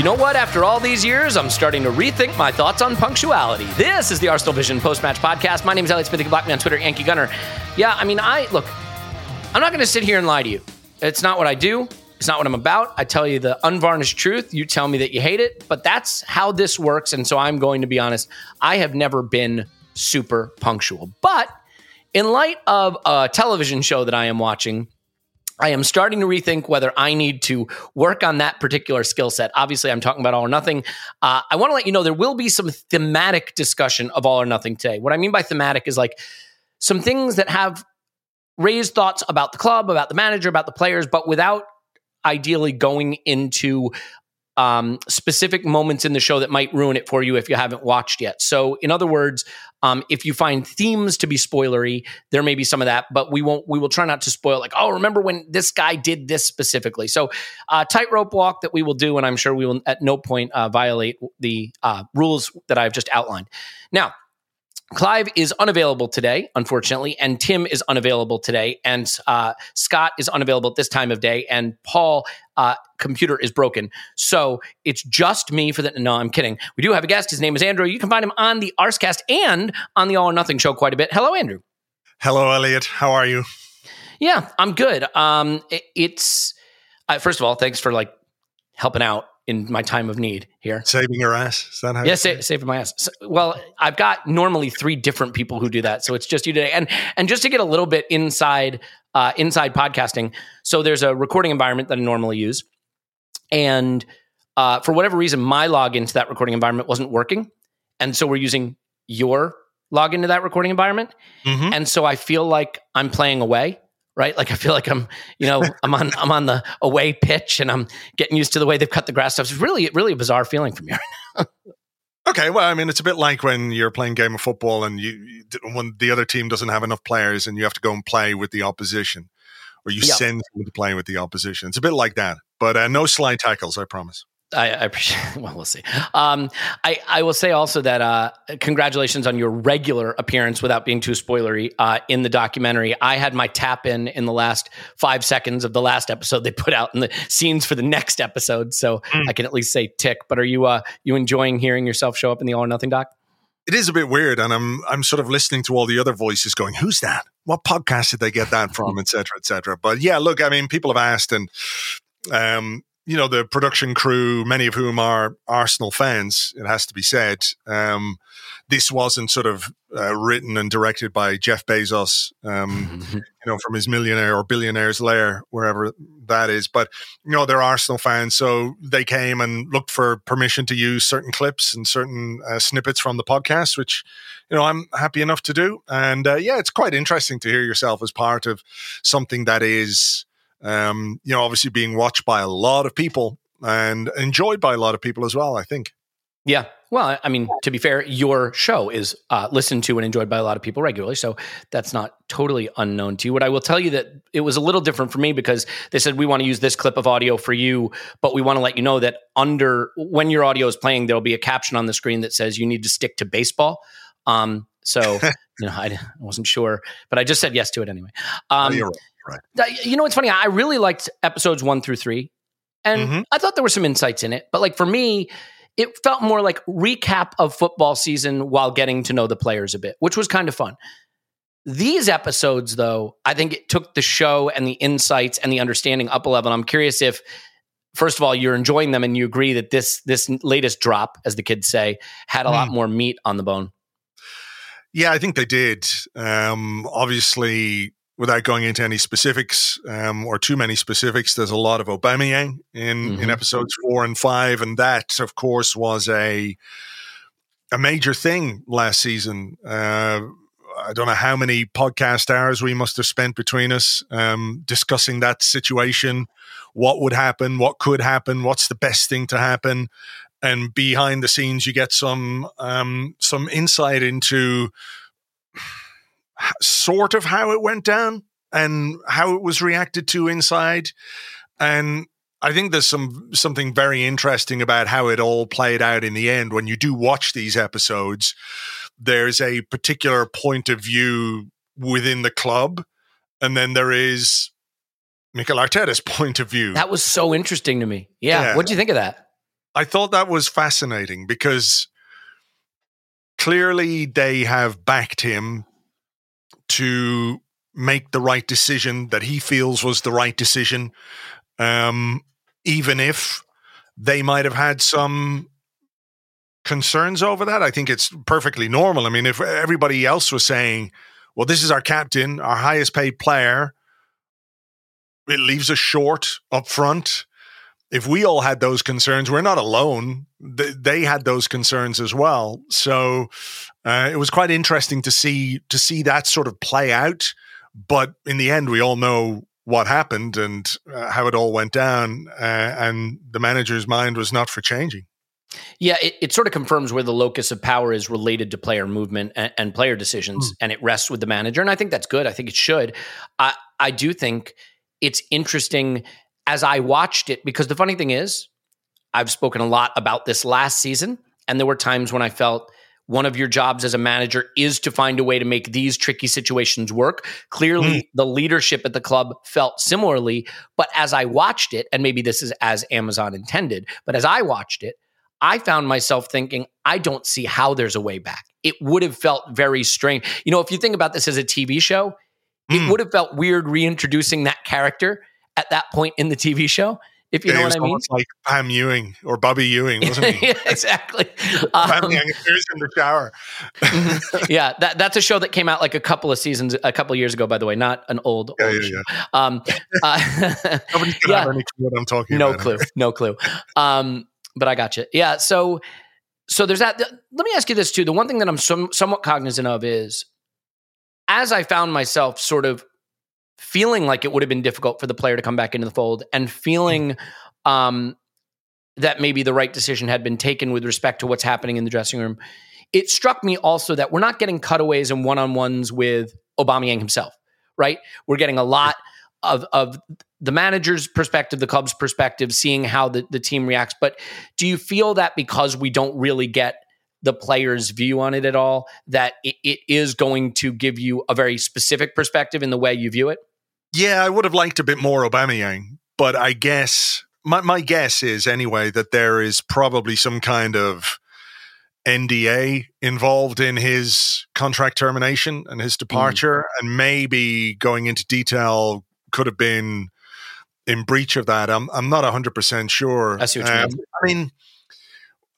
You know what? After all these years, I'm starting to rethink my thoughts on punctuality. This is the Arsenal Vision post match podcast. My name is Elliot Smith. You can block me on Twitter, Yankee Gunner. Yeah, I mean, I look, I'm not going to sit here and lie to you. It's not what I do. It's not what I'm about. I tell you the unvarnished truth. You tell me that you hate it, but that's how this works. And so I'm going to be honest. I have never been super punctual. But in light of a television show that I am watching, I am starting to rethink whether I need to work on that particular skill set. Obviously, I'm talking about all or nothing. Uh, I want to let you know there will be some thematic discussion of all or nothing today. What I mean by thematic is like some things that have raised thoughts about the club, about the manager, about the players, but without ideally going into um, specific moments in the show that might ruin it for you if you haven't watched yet. So, in other words, um, if you find themes to be spoilery, there may be some of that, but we won't. We will try not to spoil. Like, oh, remember when this guy did this specifically? So, uh, tightrope walk that we will do, and I'm sure we will at no point uh, violate the uh, rules that I've just outlined. Now, Clive is unavailable today, unfortunately, and Tim is unavailable today, and uh, Scott is unavailable at this time of day, and Paul uh, computer is broken, so it's just me for the. No, I'm kidding. We do have a guest. His name is Andrew. You can find him on the Arscast and on the All or Nothing show quite a bit. Hello, Andrew. Hello, Elliot. How are you? Yeah, I'm good. Um, it, it's uh, first of all, thanks for like helping out in my time of need here. Saving your ass? Is that how? Yes, yeah, sa- saving my ass. So, well, I've got normally three different people who do that, so it's just you today. And and just to get a little bit inside uh, inside podcasting, so there's a recording environment that I normally use, and uh, for whatever reason, my login to that recording environment wasn't working, and so we're using your login to that recording environment, Mhm. and so I feel like I'm playing away. Right, like I feel like I'm, you know, I'm on, I'm on the away pitch, and I'm getting used to the way they've cut the grass stuff. It's really, really a bizarre feeling for me. Right now. Okay, well, I mean, it's a bit like when you're playing game of football and you, when the other team doesn't have enough players and you have to go and play with the opposition, or you Yeah. send someone to play with the opposition. It's a bit like that, but uh, no slide tackles, I promise. I, I appreciate. Well, we'll see. Um, I I will say also that uh, congratulations on your regular appearance, without being too spoilery, uh, in the documentary. I had my tap in in the last five seconds of the last episode they put out in the scenes for the next episode, so I can at least say tick. But are you uh you enjoying hearing yourself show up in the All or Nothing doc? It is a bit weird, and I'm I'm sort of listening to all the other voices going, "Who's that? What podcast did they get that from?" etc. etc. But yeah, look, I mean, people have asked, and um, you know, the production crew, many of whom are Arsenal fans, it has to be said. Um, this wasn't sort of uh, written and directed by Jeff Bezos, um, you know, from his millionaire or billionaire's lair, wherever that is. But, you know, they're Arsenal fans. So they came and looked for permission to use certain clips and certain uh, snippets from the podcast, which, you know, I'm happy enough to do. And uh, yeah, it's quite interesting to hear yourself as part of something that is, um, you know, obviously being watched by a lot of people and enjoyed by a lot of people as well, I think. Yeah. Well, I mean, to be fair, your show is uh, listened to and enjoyed by a lot of people regularly, so that's not totally unknown to you. What I will tell you that it was a little different for me because they said we want to use this clip of audio for you, but we want to let you know that under when your audio is playing, there'll be a caption on the screen that says you need to stick to baseball. Um, so you know, I, I wasn't sure, but I just said yes to it anyway. Um, Oh, right. You know what's funny? I really liked episodes one through three, and Mhm. I thought there were some insights in it. But like for me, it felt more like recap of football season while getting to know the players a bit, which was kind of fun. These episodes, though, I think it took the show and the insights and the understanding up a level. I'm curious if, first of all, you're enjoying them and you agree that this this latest drop, as the kids say, had a lot more meat on the bone. Yeah, I think they did. Um, obviously, without going into any specifics um, or too many specifics, there's a lot of Aubameyang in in Mhm. episodes four and five, and that, of course, was a a major thing last season. Uh, I don't know how many podcast hours we must have spent between us um, discussing that situation. What would happen? What could happen? What's the best thing to happen? And behind the scenes, you get some um, some insight into sort of how it went down and how it was reacted to inside. And I think there's some something very interesting about how it all played out in the end. When you do watch these episodes, there's a particular point of view within the club, and then there is Mikel Arteta's point of view. That was so interesting to me. Yeah. Yeah. What do you think of that? I thought that was fascinating because clearly they have backed him to make the right decision that he feels was the right decision, um, even if they might have had some concerns over that. I think it's perfectly normal. I mean, if everybody else was saying, well, this is our captain, our highest paid player, it leaves us short up front if we all had those concerns, we're not alone. They had those concerns as well. So uh, it was quite interesting to see to see that sort of play out. But in the end, we all know what happened and uh, how it all went down. Uh, and the manager's mind was not for changing. Yeah, it, it sort of confirms where the locus of power is related to player movement and, and player decisions, and it rests with the manager. And I think that's good. I think it should. I I do think it's interesting as I watched it because the funny thing is, I've spoken a lot about this last season, and there were times when I felt one of your jobs as a manager is to find a way to make these tricky situations work. Clearly, the leadership at the club felt similarly, but as I watched it, and maybe this is as Amazon intended, but as I watched it, I found myself thinking, I don't see how there's a way back. It would have felt very strange. You know, if you think about this as a TV show, it Mm. would have felt weird reintroducing that character at that point in the TV show, if you Yeah, know what I mean. like Pam Ewing or Bobby Ewing, wasn't he? yeah, exactly. Pam Um, Ewing appears in the shower. yeah, that, that's a show that came out like a couple of seasons, a couple of years ago, by the way, not an old, Yeah, old yeah, show. Um, uh, Nobody's gonna Yeah. have any clue what I'm talking no about. clue, no clue. Um, but I got you. Yeah. So, so there's that. Let me ask you this too. The one thing that I'm some, somewhat cognizant of is, as I found myself sort of feeling like it would have been difficult for the player to come back into the fold, and feeling um, that maybe the right decision had been taken with respect to what's happening in the dressing room. It struck me also that we're not getting cutaways and one-on-ones with Aubameyang himself, right? We're getting a lot of of the manager's perspective, the club's perspective, seeing how the, the team reacts. But do you feel that because we don't really get the player's view on it at all, that it, it is going to give you a very specific perspective in the way you view it? Yeah, I would have liked a bit more Aubameyang, but I guess my my guess is anyway that there is probably some kind of NDA involved in his contract termination and his hmm. departure, and maybe going into detail could have been in breach of that. I'm I'm not hundred percent sure. I see what you um, mean. I mean,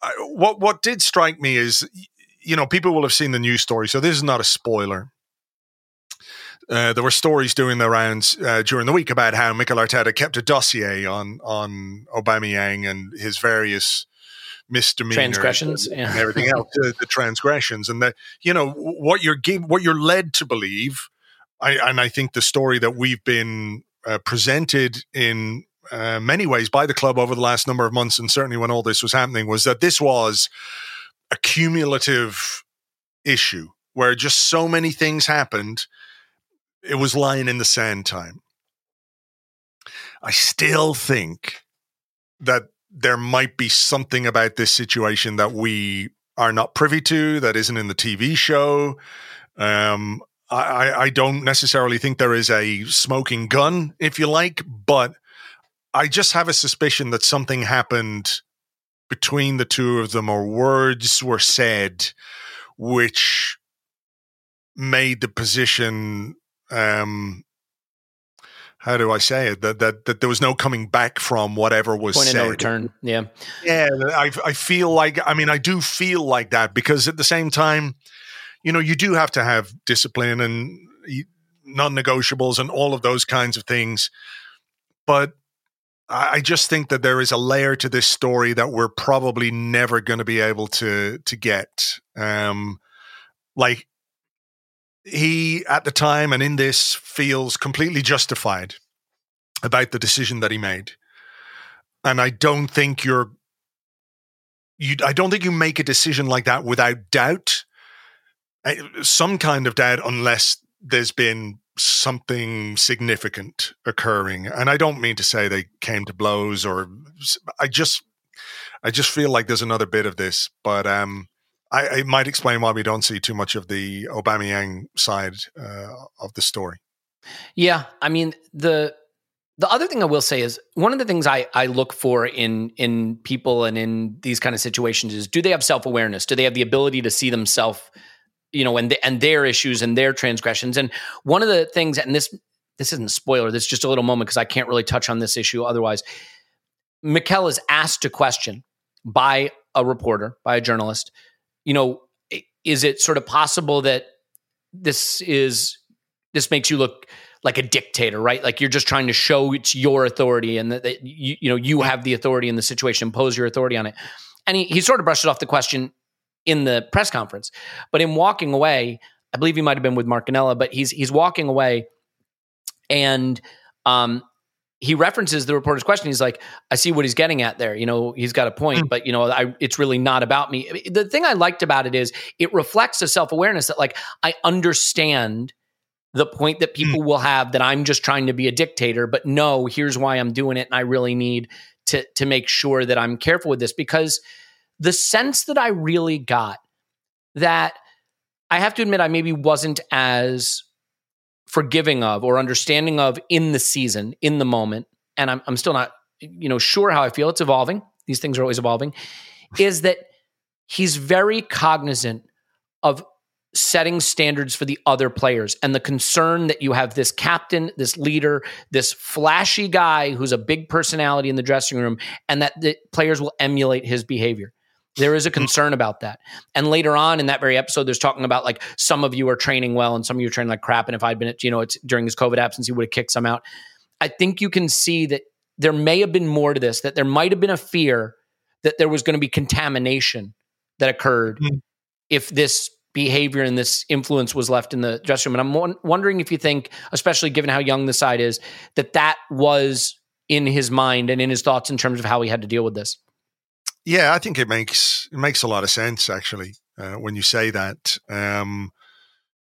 I, what what did strike me is, you know, people will have seen the news story, so this is not a spoiler. Uh, there were stories doing the rounds uh, during the week about how Mikel Arteta kept a dossier on on Aubameyang and his various misdemeanors, Transgressions, and, yeah. and everything else, uh, the transgressions, and that you know what you're giv what you're led to believe. I, and I think the story that we've been uh, presented in uh, many ways by the club over the last number of months, and certainly when all this was happening, was that this was a cumulative issue where just so many things happened. It was lying in the sand time. I still think that there might be something about this situation that we are not privy to, that isn't in the TV show. Um, I, I don't necessarily think there is a smoking gun, if you like, but I just have a suspicion that something happened between the two of them, or words were said which made the position um, how do I say it that that that there was no coming back from whatever was Point said. of no return. Yeah. Yeah, I I feel like I mean I do feel like that because at the same time, you know, you do have to have discipline and non-negotiables and all of those kinds of things, but. I just think that there is a layer to this story that we're probably never going to be able to to get. Um, like he at the time and in this feels completely justified about the decision that he made. And i don't think you're you i don't think you make a decision like that without doubt. Some kind of doubt unless there's been something significant occurring. And i don't mean to say they came to blows or i just i just feel like there's another bit of this but um I, I might explain why we don't see too much of the Aubameyang side uh, of the story. Yeah, I mean the the other thing I will say is one of the things I, I look for in in people and in these kind of situations is do they have self awareness? Do they have the ability to see themselves, you know, and the, and their issues and their transgressions? And one of the things, and this this isn't a spoiler, this is just a little moment because I can't really touch on this issue otherwise. Mikel is asked a question by a reporter, by a journalist, you know, is it sort of possible that this is this makes you look like a dictator, right? Like you're just trying to show it's your authority and that, that you, you know you have the authority in the situation, impose your authority on it. And he, he sort of brushed it off the question in the press conference, but in walking away, I believe he might have been with Mark Gonnella, but he's he's walking away, and um, he references the reporter's question. He's like, I see what he's getting at there. You know, he's got a point, mm. but you know, I, it's really not about me. The thing I liked about it is it reflects a self awareness that, like, I understand the point that people mm. will have that I'm just trying to be a dictator, but no, here's why I'm doing it, and I really need to to make sure that I'm careful with this because the sense that I really got that I have to admit I maybe wasn't as forgiving of or understanding of in the season, in the moment, and I'm, I'm still not, you know, sure how I feel. It's evolving. These things are always evolving. Is that he's very cognizant of setting standards for the other players and the concern that you have this captain, this leader, this flashy guy who's a big personality in the dressing room, and that the players will emulate his behavior. There is a concern about that. And later on in that very episode, there's talking about like some of you are training well and some of you are training like crap. And if I'd been, you know, it's during his COVID absence, he would have kicked some out. I think you can see that there may have been more to this, that there might have been a fear that there was going to be contamination that occurred mm. if this behavior and this influence was left in the dressing room. And I'm wondering if you think, especially given how young the side is, that that was in his mind and in his thoughts in terms of how he had to deal with this. Yeah, I think it makes it makes a lot of sense actually uh, when you say that. Um,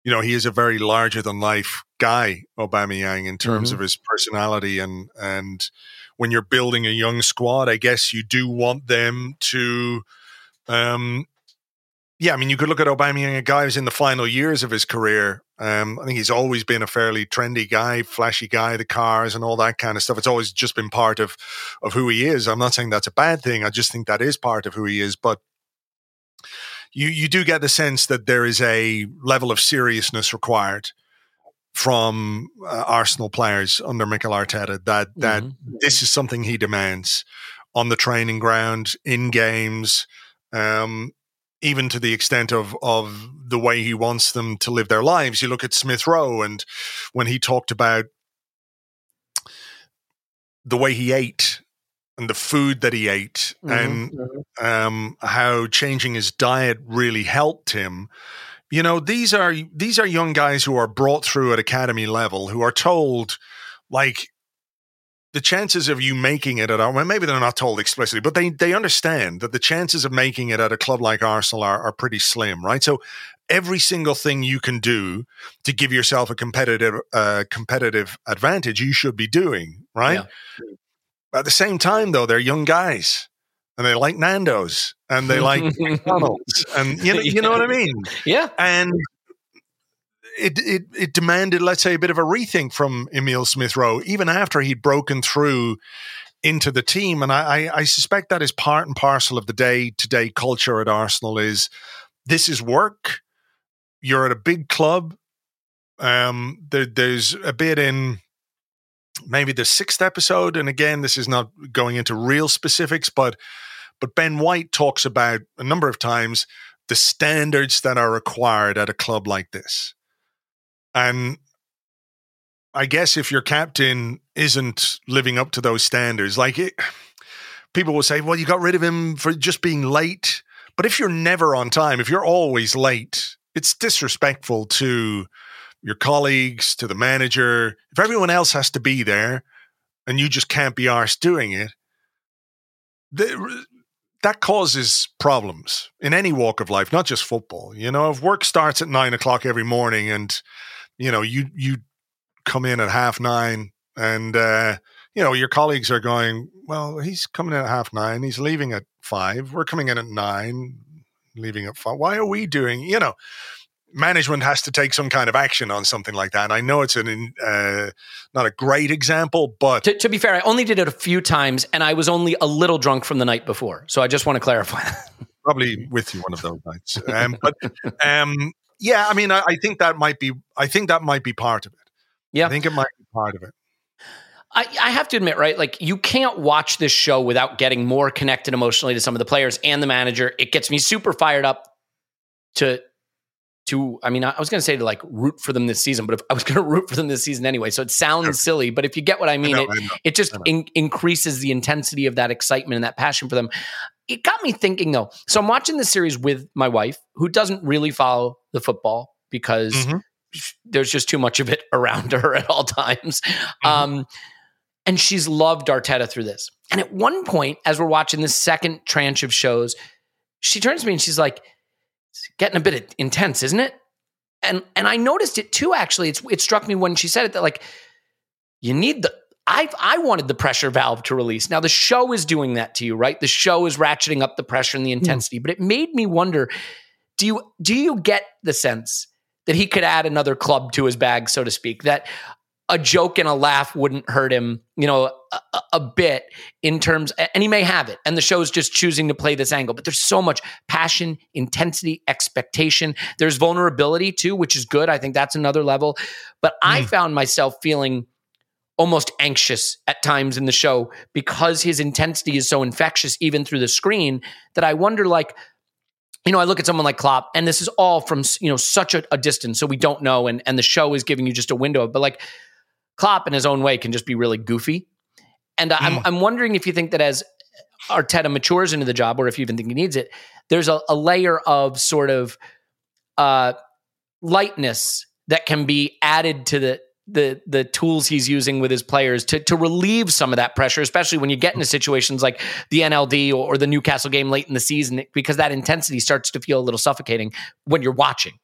you know, he is a very larger than life guy, Aubameyang, in terms mm-hmm. of his personality and and when you're building a young squad, I guess you do want them to um, yeah, I mean, you could look at Aubameyang, a guy who's in the final years of his career. Um, I think he's always been a fairly trendy guy, flashy guy, the cars and all that kind of stuff. It's always just been part of of who he is. I'm not saying that's a bad thing. I just think that is part of who he is. But you you do get the sense that there is a level of seriousness required from uh, Arsenal players under Mikel Arteta that that mm-hmm. this is something he demands on the training ground, in games. Um, even to the extent of of the way he wants them to live their lives. You look at Smith Rowe, and when he talked about the way he ate and the food that he ate, mm-hmm. and mm-hmm. um, how changing his diet really helped him. You know, these are these are young guys who are brought through at academy level who are told, like, the chances of you making it at well, maybe they're not told explicitly, but they they understand that the chances of making it at a club like Arsenal are, are pretty slim, right? So every single thing you can do to give yourself a competitive uh, competitive advantage, you should be doing, right? Yeah. At the same time, though, they're young guys and they like Nando's and they like McDonald's and you know, you know what I mean? Yeah. And it, it it demanded, let's say, a bit of a rethink from Emil Smith Rowe, even after he'd broken through into the team. And I, I, I suspect that is part and parcel of the day to day culture at Arsenal is this is work. You're at a big club. Um, there, there's a bit in maybe the sixth episode, and again, this is not going into real specifics, but but Ben White talks about a number of times the standards that are required at a club like this. And I guess if your captain isn't living up to those standards, like it, people will say, well, you got rid of him for just being late. But if you're never on time, if you're always late, it's disrespectful to your colleagues, to the manager. If everyone else has to be there and you just can't be arsed doing it, the, that causes problems in any walk of life, not just football. You know, if work starts at nine o'clock every morning and you know, you you come in at half nine and uh, you know, your colleagues are going, Well, he's coming in at half nine, he's leaving at five, we're coming in at nine, leaving at five. Why are we doing, you know, management has to take some kind of action on something like that. And I know it's an uh, not a great example, but to, to, be fair, I only did it a few times, and I was only a little drunk from the night before. So I just want to clarify. that Probably with you one of those nights, um, but um, yeah, I mean, I, I, think that might be. I think that might be part of it. Yeah, I think it might be part of it. I, I have to admit, right? Like, you can't watch this show without getting more connected emotionally to some of the players and the manager. It gets me super fired up to to I mean I was going to say to like root for them this season, but if I was going to root for them this season anyway. So it sounds silly, but if you get what I mean, I know, it I it just in, increases the intensity of that excitement and that passion for them. It got me thinking though. So I'm watching the series with my wife, who doesn't really follow the football because mm-hmm. there's just too much of it around her at all times. Mm-hmm. Um, and she's loved Arteta through this. And at one point, as we're watching the second tranche of shows, she turns to me and she's like, "It's getting a bit intense, isn't it?" And and I noticed it too. Actually, it's it struck me when she said it that like you need the I I wanted the pressure valve to release. Now the show is doing that to you, right? The show is ratcheting up the pressure and the hmm. intensity, mm. but it made me wonder do you do you get the sense that he could add another club to his bag, so to speak? That a joke and a laugh wouldn't hurt him, you know, a, a, bit in terms, and he may have it. And the show's just choosing to play this angle. But there's so much passion, intensity, expectation. There's vulnerability too, which is good. I think that's another level. But mm. I found myself feeling almost anxious at times in the show because his intensity is so infectious, even through the screen, that I wonder, like, you know, I look at someone like Klopp, and this is all from you know such a, a, distance, so we don't know, and and the show is giving you just a window. But like Klopp, in his own way, can just be really goofy, and mm. I'm I'm wondering if you think that as Arteta matures into the job, or if you even think he needs it, there's a, a layer of sort of uh, lightness that can be added to the the the tools he's using with his players to to relieve some of that pressure, especially when you get into situations like the NLD or, or, the Newcastle game late in the season, because that intensity starts to feel a little suffocating when you're watching.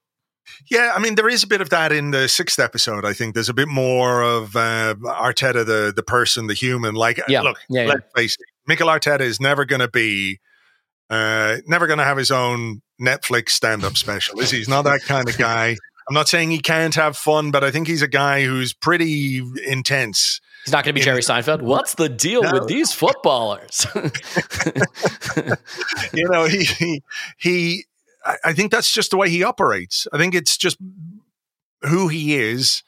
Yeah, I mean there is a bit of that in the sixth episode. I think there's a bit more of uh, Arteta, the the person, the human. Like, yeah, look, yeah, let's yeah. face it, Mikel Arteta is never going to be, uh, never going to have his own Netflix stand up special. Is he? He's not that kind of guy. I'm not saying he can't have fun, but I think he's a guy who's pretty intense. He's not going to be Jerry Seinfeld. What's the deal no. with these footballers? you know, he, he, he I think that's just the way he operates. I think it's just who he is.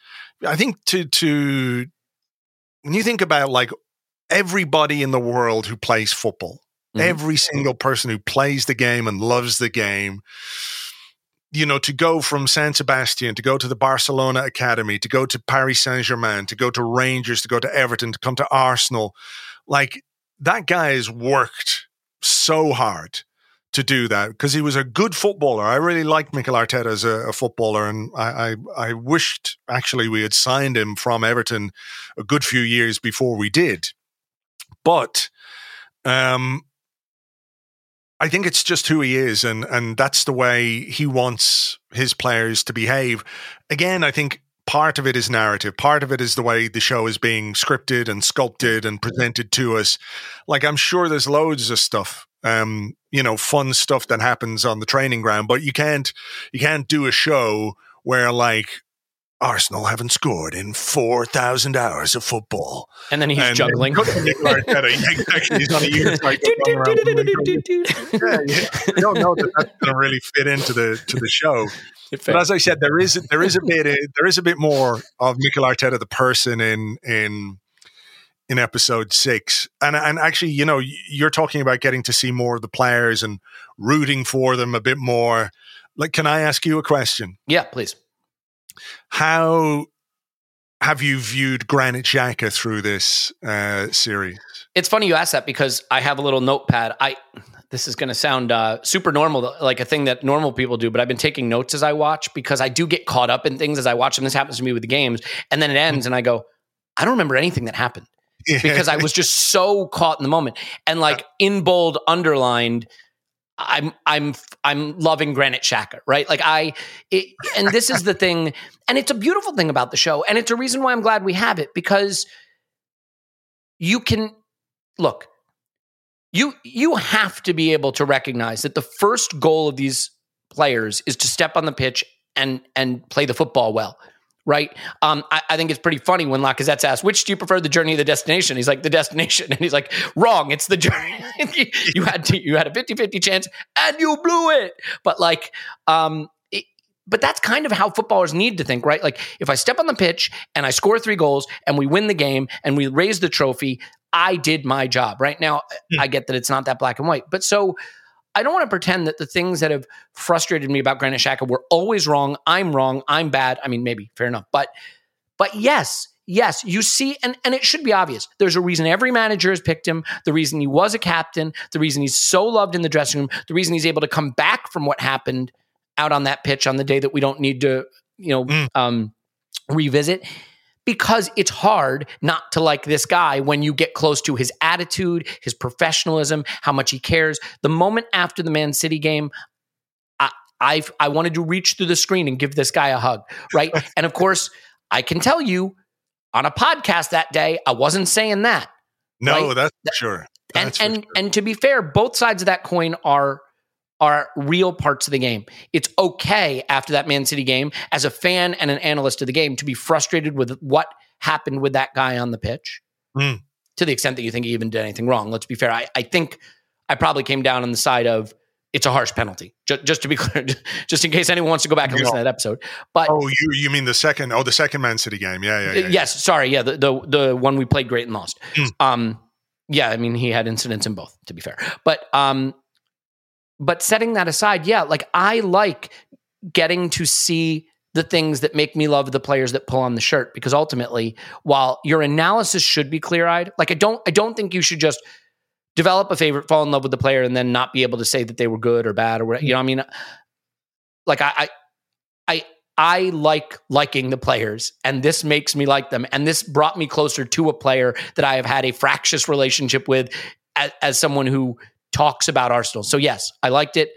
I think to to when you think about like everybody in the world who plays football, mm-hmm. every single person who plays the game and loves the game, you know, to go from San Sebastian, to go to the Barcelona Academy, to go to Paris Saint Germain, to go to Rangers, to go to Everton, to come to Arsenal, like that guy has worked so hard to do that because he was a good footballer. I really liked Mikel Arteta as a, a footballer, and I, I, I wished actually we had signed him from Everton a good few years before we did. But um, I think it's just who he is, and and that's the way he wants his players to behave. Again, I think part of it is narrative. Part of it is the way the show is being scripted and sculpted and presented to us. Like I'm sure there's loads of stuff um, you know, fun stuff that happens on the training ground. But you can't you can't do a show where like Arsenal haven't scored in four thousand hours of football, and then he's and juggling. exactly, he's on a unicycle. yeah, yeah, I don't know that that's going to really fit into the to the show. But as I said, there is there is a bit uh, there is a bit more of Mikel Arteta, the person in in in episode six. And and actually, you know, you're talking about getting to see more of the players and rooting for them a bit more. Like, can I ask you a question? Yeah, please. How have you viewed Granit Xhaka through this uh, series? It's funny you ask that because I have a little notepad. I this is going to sound uh, super normal, like a thing that normal people do, but I've been taking notes as I watch because I do get caught up in things as I watch, and this happens to me with the games. And then it ends, and I go, I don't remember anything that happened because I was just so caught in the moment. And like in bold underlined, I'm I'm I'm loving Granit Xhaka, right? Like I, it, and this is the thing, and it's a beautiful thing about the show, and it's a reason why I'm glad we have it because you can look, you you have to be able to recognize that the first goal of these players is to step on the pitch and and play the football well right? Um, I, I, think it's pretty funny when Lacazette's asked, which do you prefer, the journey or the destination? He's like, the destination. And he's like, wrong, it's the journey. you had to, you had a 50-50 chance and you blew it. But like, um, it, but that's kind of how footballers need to think, right? Like if I step on the pitch and I score three goals and we win the game and we raise the trophy, I did my job. Right now, mm. I get that it's not that black and white. But so I don't want to pretend that the things that have frustrated me about Granit Xhaka were always wrong. I'm wrong. I'm bad. I mean, maybe fair enough, but but yes, yes, you see, and and it should be obvious. There's a reason every manager has picked him. The reason he was a captain. The reason he's so loved in the dressing room. The reason he's able to come back from what happened out on that pitch on the day that we don't need to, you know, mm. um, revisit because it's hard not to like this guy when you get close to his attitude, his professionalism, how much he cares. The moment after the Man City game, I i I wanted to reach through the screen and give this guy a hug, right? and of course, I can tell you on a podcast that day, I wasn't saying that. No, right? that's sure. That's and and sure. and to be fair, both sides of that coin are are real parts of the game. It's okay after that Man City game, as a fan and an analyst of the game, to be frustrated with what happened with that guy on the pitch. Mm. To the extent that you think he even did anything wrong. Let's be fair. I, I think I probably came down on the side of it's a harsh penalty. Just, just to be clear, just in case anyone wants to go back and listen to that episode. But oh, you you mean the second? Oh, the second Man City game. Yeah, yeah. yeah, yeah. Yes, sorry. Yeah, the, the the one we played great and lost. Mm. Um, yeah, I mean he had incidents in both. To be fair, but um, but setting that aside, yeah, like I like getting to see the things that make me love the players that pull on the shirt because ultimately, while your analysis should be clear-eyed, like I don't I don't think you should just develop a favorite, fall in love with the player and then not be able to say that they were good or bad or whatever. You know, I mean like I I I I like liking the players, and this makes me like them. And this brought me closer to a player that I have had a fractious relationship with as, as someone who talks about Arsenal. So, yes, I liked it.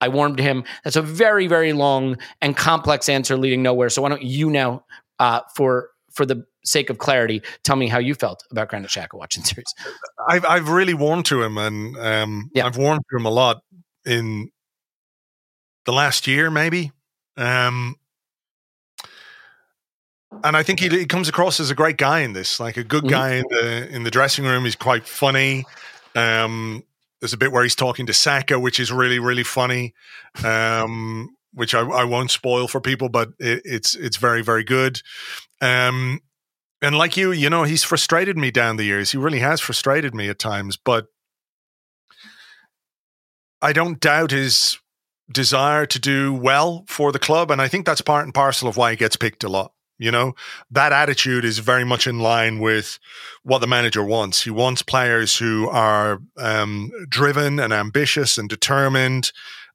I warmed him. That's a very, very long and complex answer leading nowhere. So, why don't you now, uh, for for the sake of clarity, tell me how you felt about Granit Xhaka watching series? I've I've really warmed to him, and um, yeah. I've warmed to him a lot in the last year, maybe. Um, and I think he, he, comes across as a great guy in this, like a good mm-hmm. guy in the in the dressing room. He's quite funny. Um, there's a bit where he's talking to Saka, which is really really funny, um, which I, I, won't spoil for people, but it, it's it's very very good. Um, and like you, you know, he's frustrated me down the years. He really has frustrated me at times, but I don't doubt his desire to do well for the club, and I think that's part and parcel of why he gets picked a lot. You know, that attitude is very much in line with what the manager wants. He wants players who are um, driven and ambitious and determined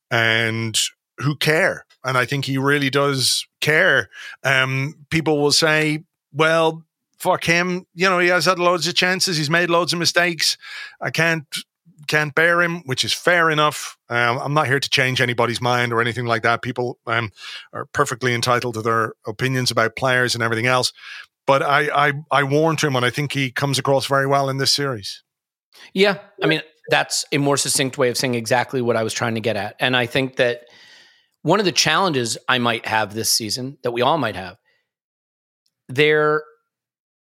and who care. And I think he really does care. Um, people will say, well, fuck him. You know, he has had loads of chances. He's made loads of mistakes. I can't can't bear him, which is fair enough. Um, I'm not here to change anybody's mind or anything like that. People um, are perfectly entitled to their opinions about players and everything else. But I, I, I warned him, and I think he comes across very well in this series. Yeah, I mean that's a more succinct way of saying exactly what I was trying to get at, and I think that one of the challenges I might have this season, that we all might have, there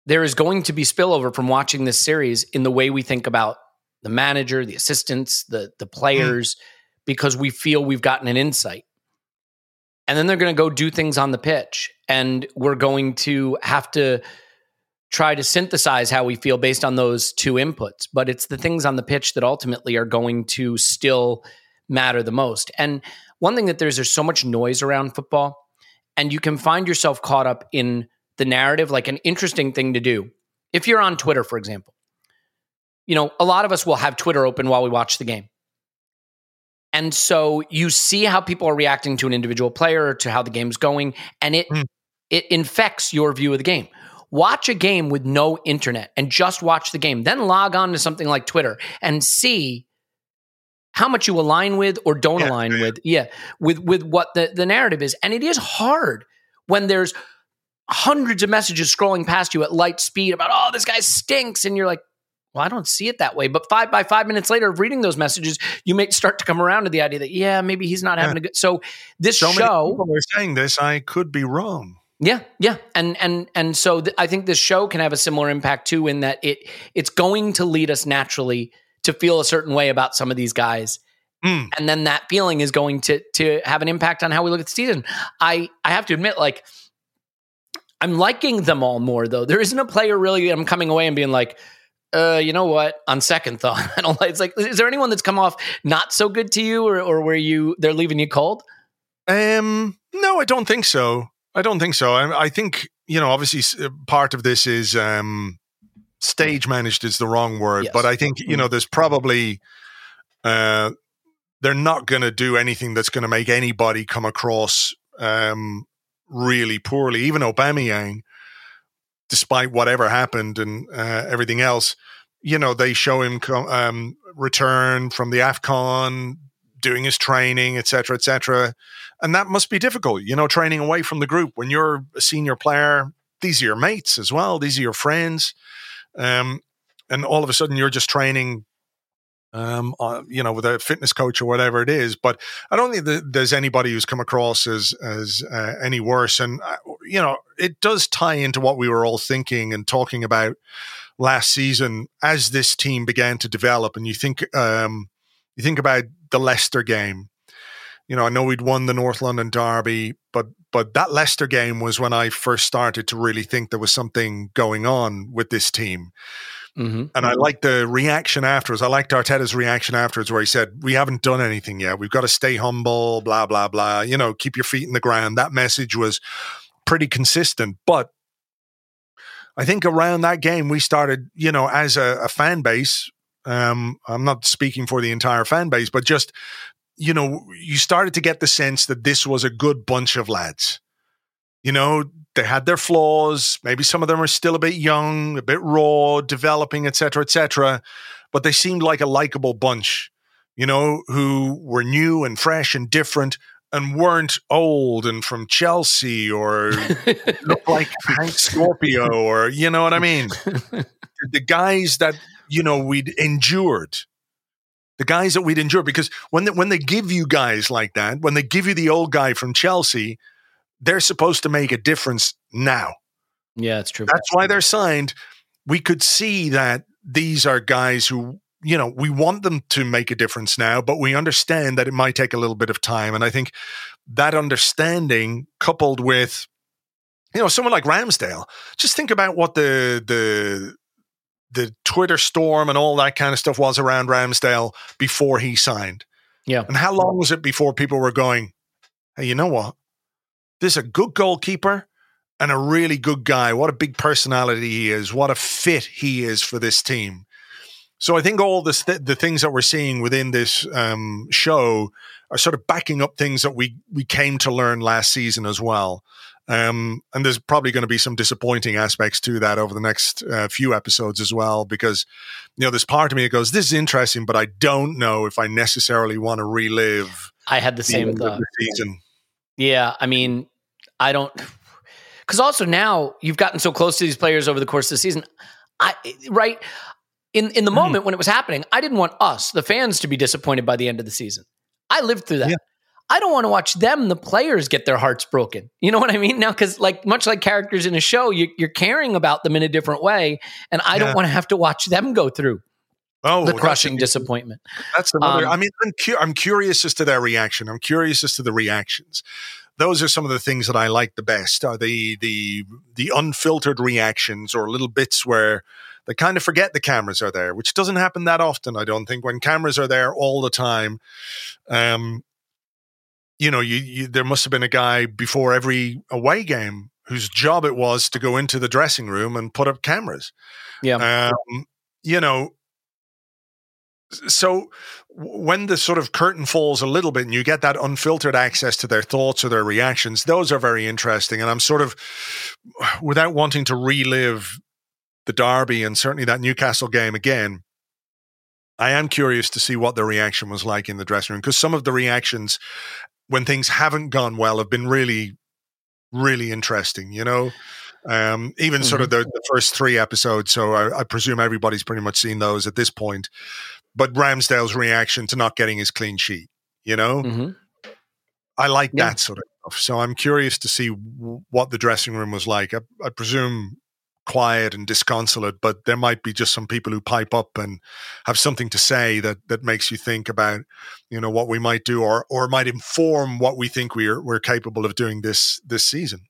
there is going to be spillover from watching this series in the way we think about the manager, the assistants, the the players, mm. because we feel we've gotten an insight. And then they're going to go do things on the pitch, and we're going to have to try to synthesize how we feel based on those two inputs. But it's the things on the pitch that ultimately are going to still matter the most. And one thing that there's there's so much noise around football, and you can find yourself caught up in the narrative, like an interesting thing to do. If you're on Twitter, for example, you know, a lot of us will have Twitter open while we watch the game. And so you see how people are reacting to an individual player, to how the game's going, and it mm. it infects your view of the game. Watch a game with no internet and just watch the game. Then log on to something like Twitter and see how much you align with or don't yeah, align with. Yeah, with with what the the narrative is. And it is hard when there's hundreds of messages scrolling past you at light speed about, oh, this guy stinks. And you're like, well, I don't see it that way. But five by five minutes later of reading those messages, you may start to come around to the idea that, yeah, maybe he's not yeah. having a good. So this so show. people are saying this. I could be wrong. Yeah, yeah, and and and so th- I think this show can have a similar impact too, in that it it's going to lead us naturally to feel a certain way about some of these guys, mm. and then that feeling is going to to have an impact on how we look at the season. I I have to admit, like I'm liking them all more though. There isn't a player really I'm coming away and being like, uh, you know what? On second thought, I don't like. It's like, is there anyone that's come off not so good to you, or or where you they're leaving you cold? Um, no, I don't think so. I don't think so. I, I think you know, obviously, uh, part of this is um, stage managed is the wrong word, yes. but I think you know, there's probably uh, they're not going to do anything that's going to make anybody come across um really poorly. Even Aubameyang, despite whatever happened and uh, everything else, you know, they show him um, return from the AFCON, doing his training, etc., etc. And that must be difficult, you know, training away from the group. When you're a senior player, these are your mates as well. These are your friends. Um, and all of a sudden you're just training um, uh, you know, with a fitness coach or whatever it is. But I don't think that there's anybody who's come across as as uh, any worse. And uh, you know, it does tie into what we were all thinking and talking about last season as this team began to develop. And you think, um, you think about the Leicester game. You know, I know we'd won the North London Derby, but but that Leicester game was when I first started to really think there was something going on with this team Mm-hmm. And I liked the reaction afterwards. I liked Arteta's reaction afterwards, where he said, "We haven't done anything yet. We've got to stay humble. Blah blah blah. You know, keep your feet in the ground." That message was pretty consistent, but I think around that game we started, you know, as a, a fan base. Um, I'm not speaking for the entire fan base, but just you know, you started to get the sense that this was a good bunch of lads. You know, they had their flaws. Maybe some of them are still a bit young, a bit raw, developing, etc., etc. But they seemed like a likable bunch, you know, who were new and fresh and different and weren't old and from Chelsea or looked like Hank Scorpio or you know what I mean. the guys that you know we'd endured the guys that we'd endured because when they, when they give you guys like that, when they give you the old guy from Chelsea, they're supposed to make a difference now. Yeah, that's true. That's why they're signed. We could see that these are guys who, you know, we want them to make a difference now, but we understand that it might take a little bit of time. And I think that understanding coupled with, you know, someone like Ramsdale, just think about what the the the Twitter storm and all that kind of stuff was around Ramsdale before he signed. Yeah. And how long was it before people were going, hey, you know what? This is a good goalkeeper. and a really good guy. What a big personality he is. What a fit he is for this team. So I think all this th- the things that we're seeing within this um, show are sort of backing up things that we we came to learn last season as well. Um, and there's probably going to be some disappointing aspects to that over the next uh, few episodes as well, because you know there's part of me that goes, "This is interesting," but I don't know if I necessarily want to relive. I had the same thought. The season. Yeah, I mean, I don't because also now you've gotten so close to these players over the course of the season. I right in in the mm-hmm. moment when it was happening, I didn't want us, the fans, to be disappointed by the end of the season. I lived through that. Yeah. I don't want to watch them, the players, get their hearts broken. You know what I mean? Now, because like much like characters in a show, you, are caring about them in a different way, and I yeah. don't want to have to watch them go through oh, the crushing that's disappointment. That's another. Um, I mean, I'm, cu- I'm curious as to their reaction. I'm curious as to the reactions. Those are some of the things that I like the best. Are the the the unfiltered reactions or little bits where they kind of forget the cameras are there, which doesn't happen that often. I don't think when cameras are there all the time. Um, you know, you, you there must have been a guy before every away game whose job it was to go into the dressing room and put up cameras. Yeah. Um, you know, so when the sort of curtain falls a little bit and you get that unfiltered access to their thoughts or their reactions, those are very interesting. And I'm sort of, without wanting to relive the Derby and certainly that Newcastle game again, I am curious to see what the reaction was like in the dressing room because some of the reactions when things haven't gone well have been really, really interesting, you know? Um, even mm-hmm. sort of mm-hmm. the, the, first three episodes. So I, I, presume everybody's pretty much seen those at this point. But Ramsdale's reaction to not getting his clean sheet, you know? Mm-hmm. I like yeah. that sort of stuff. So I'm curious to see w- what the dressing room was like. I, I presume quiet and disconsolate, but there might be just some people who pipe up and have something to say that that makes you think about, you know, what we might do or or might inform what we think we're we're capable of doing this this season.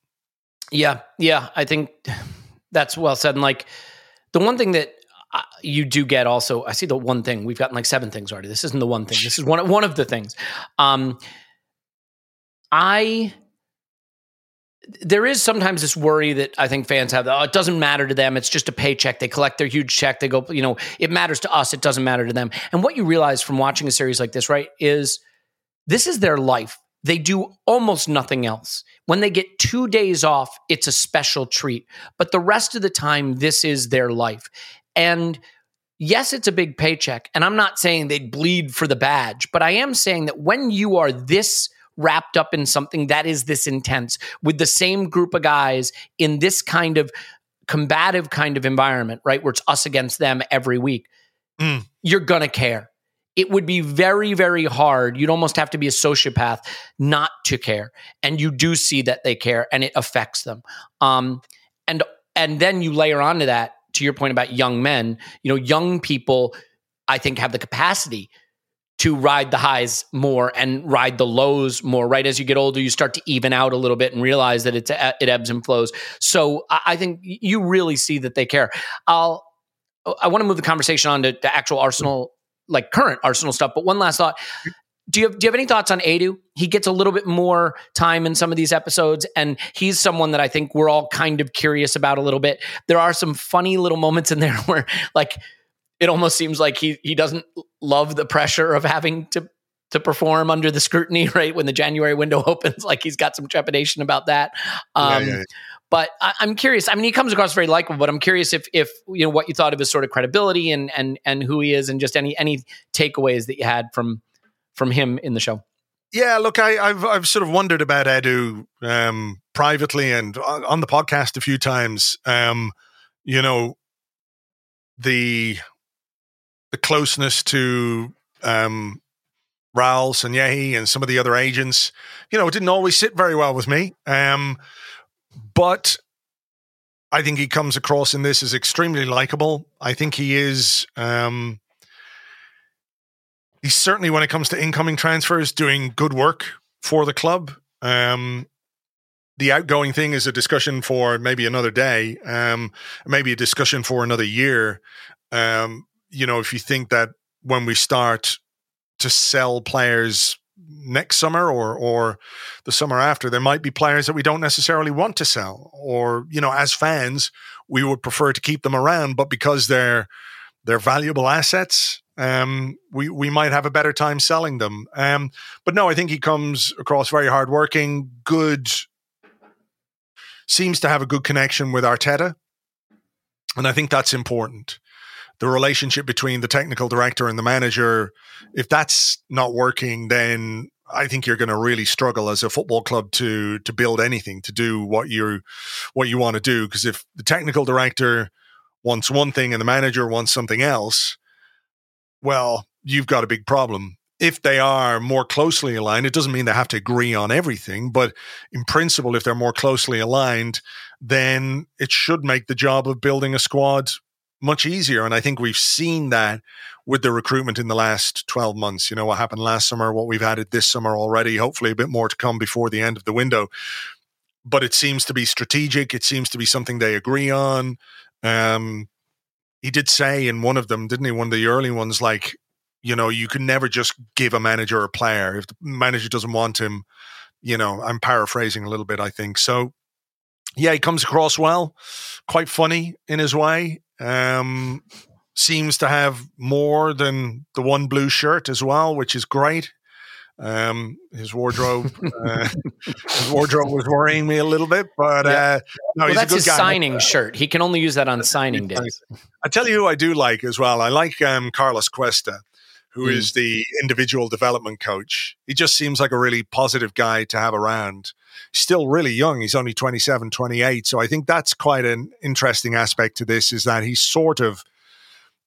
Yeah, yeah, I think that's well said. And like the one thing that you do get also, I see the one thing we've gotten like seven things already. This isn't the one thing. This is one one of the things. Um, I there is sometimes this worry that I think fans have. Oh, it doesn't matter to them. It's just a paycheck. They collect their huge check. They go, you know, it matters to us. It doesn't matter to them. And what you realize from watching a series like this, right, is this is their life. They do almost nothing else. When they get two days off, it's a special treat. But the rest of the time, this is their life. And yes, it's a big paycheck. And I'm not saying they'd bleed for the badge, but I am saying that when you are this wrapped up in something that is this intense with the same group of guys in this kind of combative kind of environment, right? Where it's us against them every week, mm. you're going to care. It would be very, very hard. You'd almost have to be a sociopath not to care. And you do see that they care and it affects them. Um, and and then you layer onto that, to your point about young men, you know, young people, I think, have the capacity to ride the highs more and ride the lows more. Right as you get older, you start to even out a little bit and realize that it's it ebbs and flows. So I think you really see that they care. I'll I want to move the conversation on to, to actual Arsenal, like current Arsenal stuff. But one last thought. Do you, have, do you have any thoughts on Edu? He gets a little bit more time in some of these episodes, and he's someone that I think we're all kind of curious about a little bit. There are some funny little moments in there where, like, it almost seems like he he doesn't love the pressure of having to to perform under the scrutiny right when the January window opens. Like he's got some trepidation about that. Um, yeah, yeah, yeah. But I, am curious. I mean, he comes across very likable. But I'm curious if if you know what you thought of his sort of credibility and and and who he is, and just any any takeaways that you had from from him in the show. Yeah, look, I, have I've sort of wondered about Edu um, privately and on the podcast a few times. Um, you know, the the closeness to um, Raul Sanllehi and some of the other agents, you know, it didn't always sit very well with me. Um, but I think he comes across in this as extremely likable. I think he is. Um, he's certainly, when it comes to incoming transfers, doing good work for the club. Um, the outgoing thing is a discussion for maybe another day, um, maybe a discussion for another year. Um, you know, if you think that when we start to sell players next summer or or the summer after, there might be players that we don't necessarily want to sell, or you know, as fans, we would prefer to keep them around, but because they're they're valuable assets, um, we we might have a better time selling them. Um, but no, I think he comes across very hardworking, good, seems to have a good connection with Arteta, and I think that's important the relationship between the technical director and the manager, if that's not working, then I think you're going to really struggle as a football club to to build anything, to do what you what you want to do. Because if the technical director wants one thing and the manager wants something else, well, you've got a big problem. If they are more closely aligned, it doesn't mean they have to agree on everything, but in principle, if they're more closely aligned, then it should make the job of building a squad much easier. And I think we've seen that with the recruitment in the last 12 months. You know, what happened last summer, what we've added this summer already, hopefully a bit more to come before the end of the window. But it seems to be strategic. It seems to be something they agree on. Um, he did say in one of them, didn't he? One of the early ones, like, you know, you can never just give a manager a player. If the manager doesn't want him, you know, I'm paraphrasing a little bit, I think. So, yeah, he comes across well, quite funny in his way. Um, seems to have more than the one blue shirt as well, which is great. Um, his wardrobe, uh, his wardrobe was worrying me a little bit, but yeah. uh, no, well, that's his guy. signing shirt. He can only use that on signing days. I tell you who I do like as well. I like um, Carlos Cuesta, who mm. is the individual development coach. He just seems like a really positive guy to have around still really young. He's only 27, 28. So I think that's quite an interesting aspect to this is that he's sort of,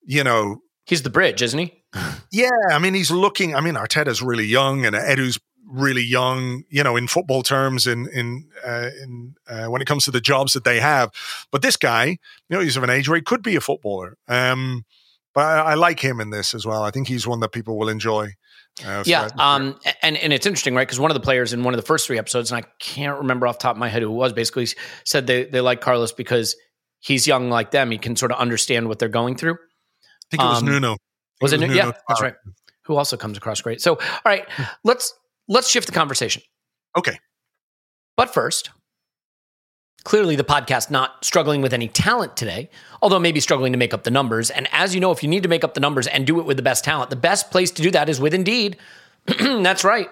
you know. He's the bridge, isn't he? Yeah. I mean, he's looking, I mean, Arteta's really young and Edu's really young, you know, in football terms, in in uh, in uh, when it comes to the jobs that they have. But this guy, you know, he's of an age where he could be a footballer. Um, but I, I, like him in this as well. I think he's one that people will enjoy. Uh, yeah, um, and and it's interesting, right? Because one of the players in one of the first three episodes, and I can't remember off top of my head who it was, basically said they they like Carlos because he's young like them. He can sort of understand what they're going through. I think it was um, Nuno. Was it, Nuno? Yeah, that's right. Who also comes across great. So, all right, let's let's shift the conversation. Okay. But first, Clearly, the podcast not struggling with any talent today, although maybe struggling to make up the numbers. And as you know, if you need to make up the numbers and do it with the best talent, the best place to do that is with Indeed. That's right.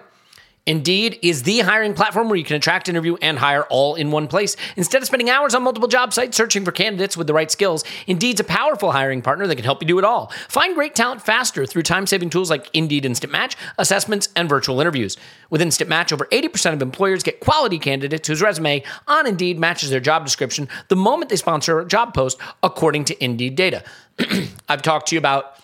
Indeed is the hiring platform where you can attract, interview, and hire all in one place. Instead of spending hours on multiple job sites searching for candidates with the right skills, Indeed's a powerful hiring partner that can help you do it all. Find great talent faster through time saving tools like Indeed Instant Match, assessments, and virtual interviews. With Instant Match, over 80% of employers get quality candidates whose resume on Indeed matches their job description the moment they sponsor a job post, according to Indeed data. I've talked to you about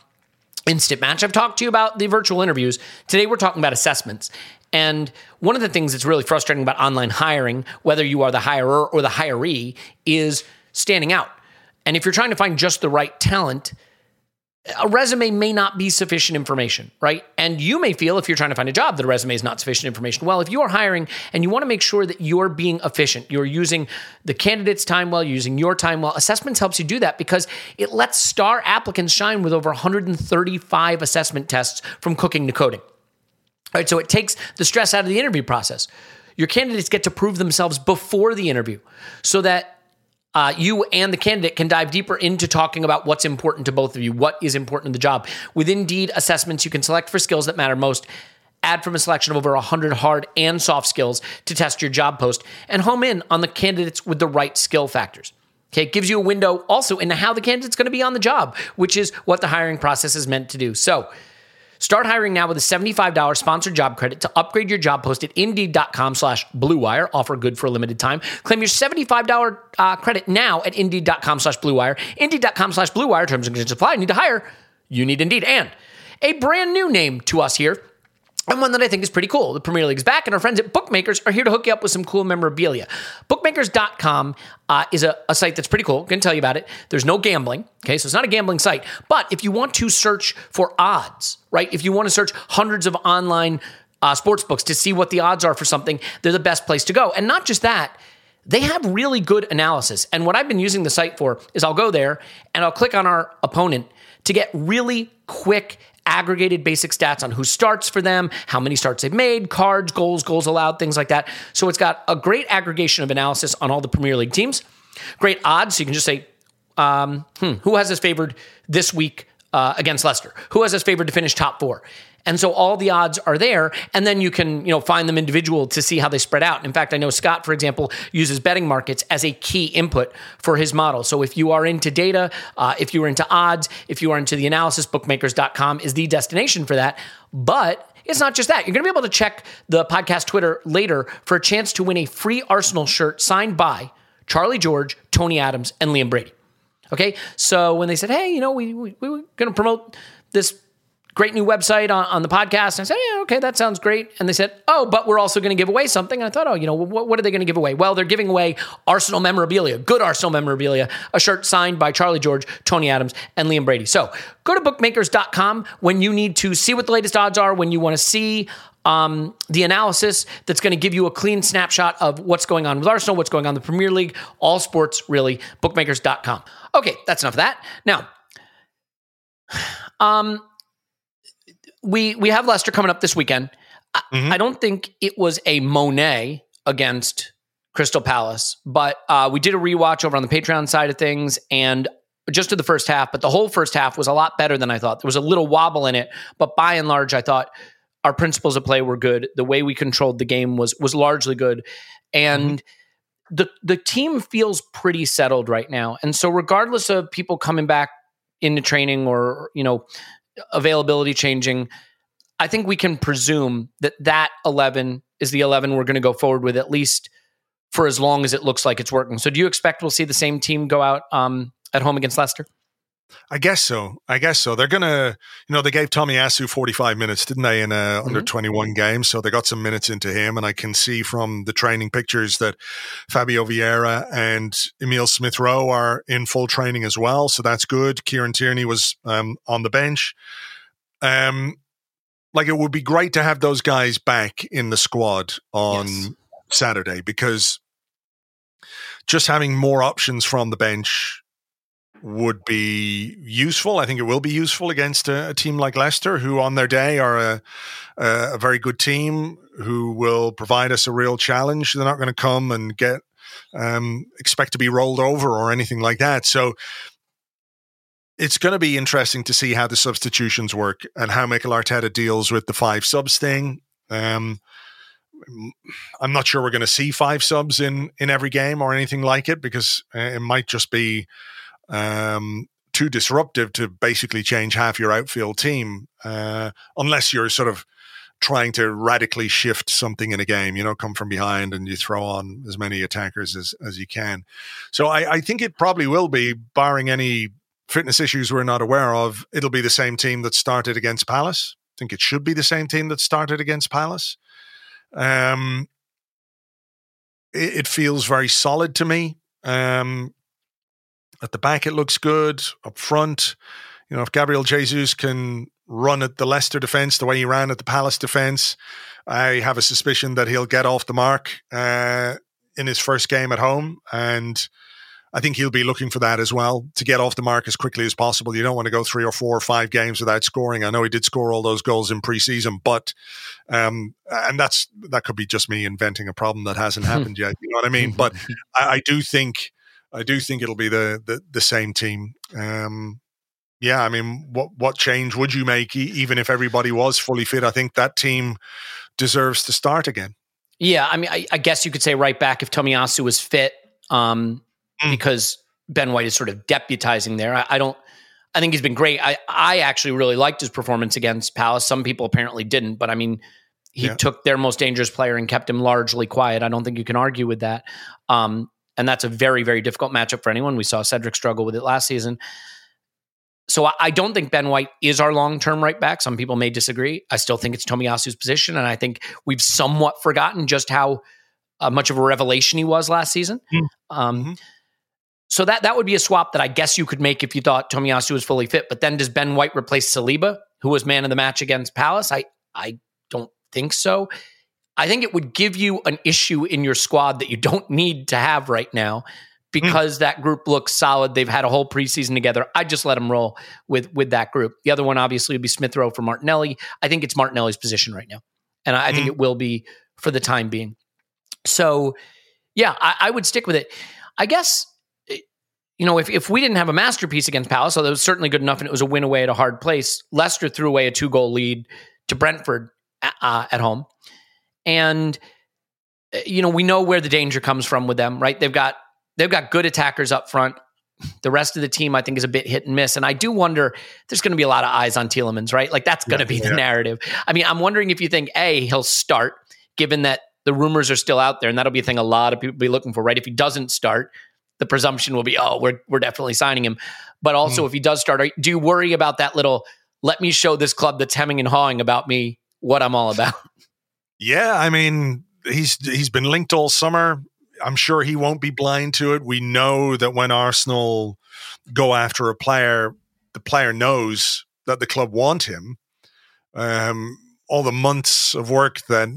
Instant Match. I've talked to you about the virtual interviews. Today, we're talking about assessments. And one of the things that's really frustrating about online hiring, whether you are the hirer or the hiree, is standing out. And if you're trying to find just the right talent, a resume may not be sufficient information, right? And you may feel if you're trying to find a job that a resume is not sufficient information. Well, if you are hiring and you want to make sure that you're being efficient, you're using the candidate's time well, using your time well, assessments helps you do that because it lets star applicants shine with over 135 assessment tests from cooking to coding. All right, so it takes the stress out of the interview process. Your candidates get to prove themselves before the interview so that uh, you and the candidate can dive deeper into talking about what's important to both of you, what is important in the job. With Indeed assessments, you can select for skills that matter most. Add from a selection of over 100 hard and soft skills to test your job post and home in on the candidates with the right skill factors. Okay, it gives you a window also into how the candidate's going to be on the job, which is what the hiring process is meant to do. So, Start hiring now with a $75 sponsored job credit to upgrade your job post at indeed.com slash bluewire. Offer good for a limited time. Claim your $75 uh, credit now at indeed.com slash bluewire. Indeed.com slash bluewire. Terms and conditions apply. Need to hire. You need Indeed. And a brand new name to us here and one that I think is pretty cool. The Premier League's back, and our friends at Bookmakers are here to hook you up with some cool memorabilia. Bookmakers.com uh, is a, a, site that's pretty cool. To tell you about it. There's no gambling, okay? So it's not a gambling site. But if you want to search for odds, right? If you want to search hundreds of online uh, sports books to see what the odds are for something, they're the best place to go. And not just that, they have really good analysis. And what I've been using the site for is I'll go there and I'll click on our opponent to get really quick aggregated basic stats on who starts for them, how many starts they've made, cards, goals, goals allowed, things like that. So it's got a great aggregation of analysis on all the Premier League teams. Great odds. So you can just say, um, hmm, who has us favored this week uh, against Leicester? Who has us favored to finish top four? And so all the odds are there, and then you can you know find them individual to see how they spread out. In fact, I know Scott, for example, uses betting markets as a key input for his model. So if you are into data, uh, if you are into odds, if you are into the analysis, bookmakers.com is the destination for that. But it's not just that. You're going to be able to check the podcast Twitter later for a chance to win a free Arsenal shirt signed by Charlie George, Tony Adams, and Liam Brady. Okay, so when they said, "Hey, you know, we we, we were going to promote this great new website on, on the podcast," and I said, "Yeah, okay, that sounds great." And they said, "Oh, but we're also going to give away something." And I thought, "Oh, you know, what, what are they going to give away?" Well, they're giving away Arsenal memorabilia, good Arsenal memorabilia, a shirt signed by Charlie George, Tony Adams, and Liam Brady. So go to bookmakers.com when you need to see what the latest odds are, when you want to see um, the analysis that's going to give you a clean snapshot of what's going on with Arsenal, what's going on in the Premier League, all sports, really, bookmakers.com. Okay, that's enough of that. Now, um, we we have Leicester coming up this weekend. Mm-hmm. I, I don't think it was a Monet against Crystal Palace, but uh, we did a rewatch over on the Patreon side of things, and just to the first half, but the whole first half was a lot better than I thought. There was a little wobble in it, but by and large, I thought our principles of play were good. The way we controlled the game was was largely good, and mm-hmm. the the team feels pretty settled right now. And so, regardless of people coming back into training or you know availability changing, I think we can presume that that eleven is the eleven we're going to go forward with at least for as long as it looks like it's working. So, do you expect we'll see the same team go out um, at home against Leicester? I guess so. I guess so. They're gonna, you know, they gave Tomiyasu 45 minutes, didn't they, in a mm-hmm. under 21 game? So they got some minutes into him, and I can see from the training pictures that Fabio Vieira and Emil Smith Rowe are in full training as well. So that's good. Kieran Tierney was um, on the bench. Um, like it would be great to have those guys back in the squad on yes. Saturday because just having more options from the bench would be useful. I think it will be useful against a, a team like Leicester, who on their day are a, a, very good team who will provide us a real challenge. They're not going to come and get um, expect to be rolled over or anything like that. So it's going to be interesting to see how the substitutions work and how Mikel Arteta deals with the five subs thing. Um, I'm not sure we're going to see five subs in in every game or anything like it because uh, it might just be um, too disruptive to basically change half your outfield team, uh, unless you're sort of trying to radically shift something in a game, you know, come from behind and you throw on as many attackers as, as you can. So I, I think it probably will be, barring any fitness issues we're not aware of, it'll be the same team that started against Palace. I think it should be the same team that started against Palace. Um, it, it feels very solid to me. Um, at the back, it looks good. Up front, you know, if Gabriel Jesus can run at the Leicester defense the way he ran at the Palace defense, I have a suspicion that he'll get off the mark uh, in his first game at home. And I think he'll be looking for that as well to get off the mark as quickly as possible. You don't want to go three or four or five games without scoring. I know he did score all those goals in preseason, but um, and that's that could be just me inventing a problem that hasn't happened yet. You know what I mean? But I, I do think I do think it'll be the the, the same team. Um, yeah, I mean, what what change would you make even if everybody was fully fit? I think that team deserves to start again. Yeah, I mean, I, I guess you could say right back if Tomiyasu was fit, um, mm. because Ben White is sort of deputizing there. I, I, don't. I think he's been great. I I actually really liked his performance against Palace. Some people apparently didn't, but I mean, he yeah. took their most dangerous player and kept him largely quiet. I don't think you can argue with that. Um, and that's a very, very difficult matchup for anyone. We saw Cedric struggle with it last season. So I don't think Ben White is our long term right back. Some people may disagree. I still think it's Tomiyasu's position, and I think we've somewhat forgotten just how uh, much of a revelation he was last season. Mm-hmm. Um, mm-hmm. So that that would be a swap that I guess you could make if you thought Tomiyasu was fully fit. But then does Ben White replace Saliba, who was man of the match against Palace? I I don't think so. I think it would give you an issue in your squad that you don't need to have right now because that group looks solid. They've had a whole preseason together. I just let them roll with with that group. The other one obviously would be Smith Rowe for Martinelli. I think it's Martinelli's position right now, and I, I think Mhm. it will be for the time being. So, yeah, I, I would stick with it. I guess eh, you know if if we didn't have a masterpiece against Palace, although it was certainly good enough, and it was a win away at a hard place. Leicester threw away a two goal lead to Brentford uh, at home, and uh, you know we know where the danger comes from with them. Right? They've got they've got good attackers up front. The rest of the team, I think, is a bit hit and miss. And I do wonder there's going to be a lot of eyes on Tielemans, right? Like that's going to be the yeah. narrative. I mean, I'm wondering if you think a he'll start, given that the rumors are still out there, and that'll be a thing a lot of people be looking for, right? If he doesn't start, the presumption will be, oh, we're we're definitely signing him. But also, if he does start, are, do you worry about that little? Let me show this club that's hemming and hawing about me what I'm all about. Yeah, I mean, he's he's been linked all summer. I'm sure he won't be blind to it. We know that when Arsenal go after a player, the player knows that the club want him. Um, all the months of work that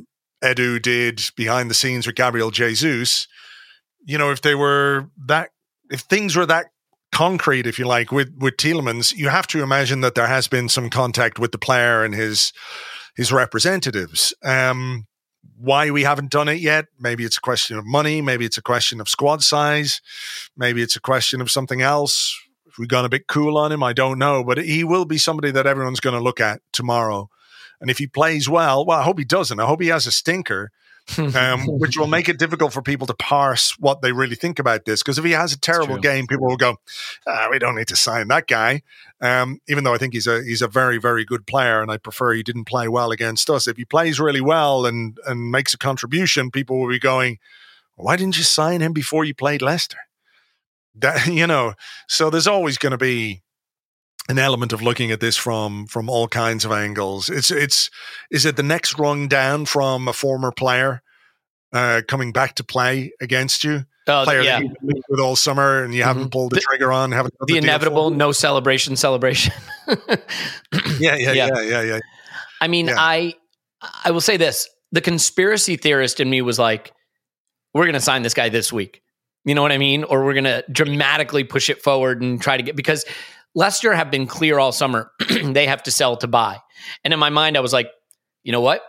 Edu did behind the scenes with Gabriel Jesus, you know, if they were that, if things were that concrete, if you like, with with Tielemans, you have to imagine that there has been some contact with the player and his his representatives. Um, why we haven't done it yet? Maybe it's a question of money. Maybe it's a question of squad size. Maybe it's a question of something else. If we've gone a bit cool on him, I don't know. But he will be somebody that everyone's going to look at tomorrow. And if he plays well, well, I hope he doesn't. I hope he has a stinker, um, which will make it difficult for people to parse what they really think about this. Because if he has a terrible game, people will go, ah, "We don't need to sign that guy." Um, even though I think he's a he's a very very good player, and I prefer he didn't play well against us. If he plays really well and and makes a contribution, people will be going, "Why didn't you sign him before you played Leicester?" That you know, so there's always going to be an element of looking at this from from all kinds of angles. It's it's is it the next rung down from a former player uh, coming back to play against you? Oh, player yeah. that you've been with all summer and you haven't Mhm. pulled the, The- trigger on, haven't the inevitable no celebration celebration. Yeah, yeah, Yeah. yeah, yeah, yeah. I mean, Yeah. I I will say this: the conspiracy theorist in me was like, "We're going to sign this guy this week." You know what I mean? Or we're going to dramatically push it forward and try to get because Leicester have been clear all summer. they have to sell to buy, and in my mind, I was like, you know what?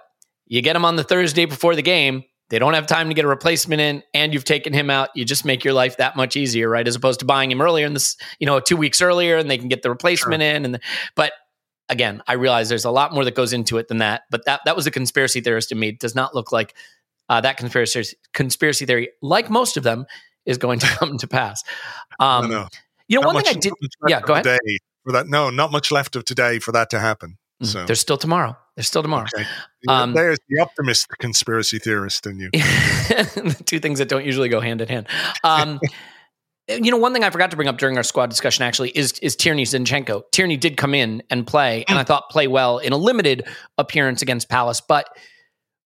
You get him on the Thursday before the game. They don't have time to get a replacement in, and you've taken him out. You just make your life that much easier, right? As opposed to buying him earlier in this, you know, two weeks earlier, and they can get the replacement in. And the, but again, I realize there's a lot more that goes into it than that. But that that was a conspiracy theorist in me. It does not look like uh, that conspiracy conspiracy theory, like most of them, is going to come to pass. Um, no, no. You know, Not one thing I did. yeah, go ahead. Today for that, no, not much left of today for that to happen. So There's still tomorrow. There's still tomorrow. okay. Um, there's the optimist conspiracy theorist in you. the two things that don't usually go hand in hand. Um, you know, one thing I forgot to bring up during our squad discussion actually is is Tierney Zinchenko. Tierney did come in and play, and I thought play well in a limited appearance against Palace, but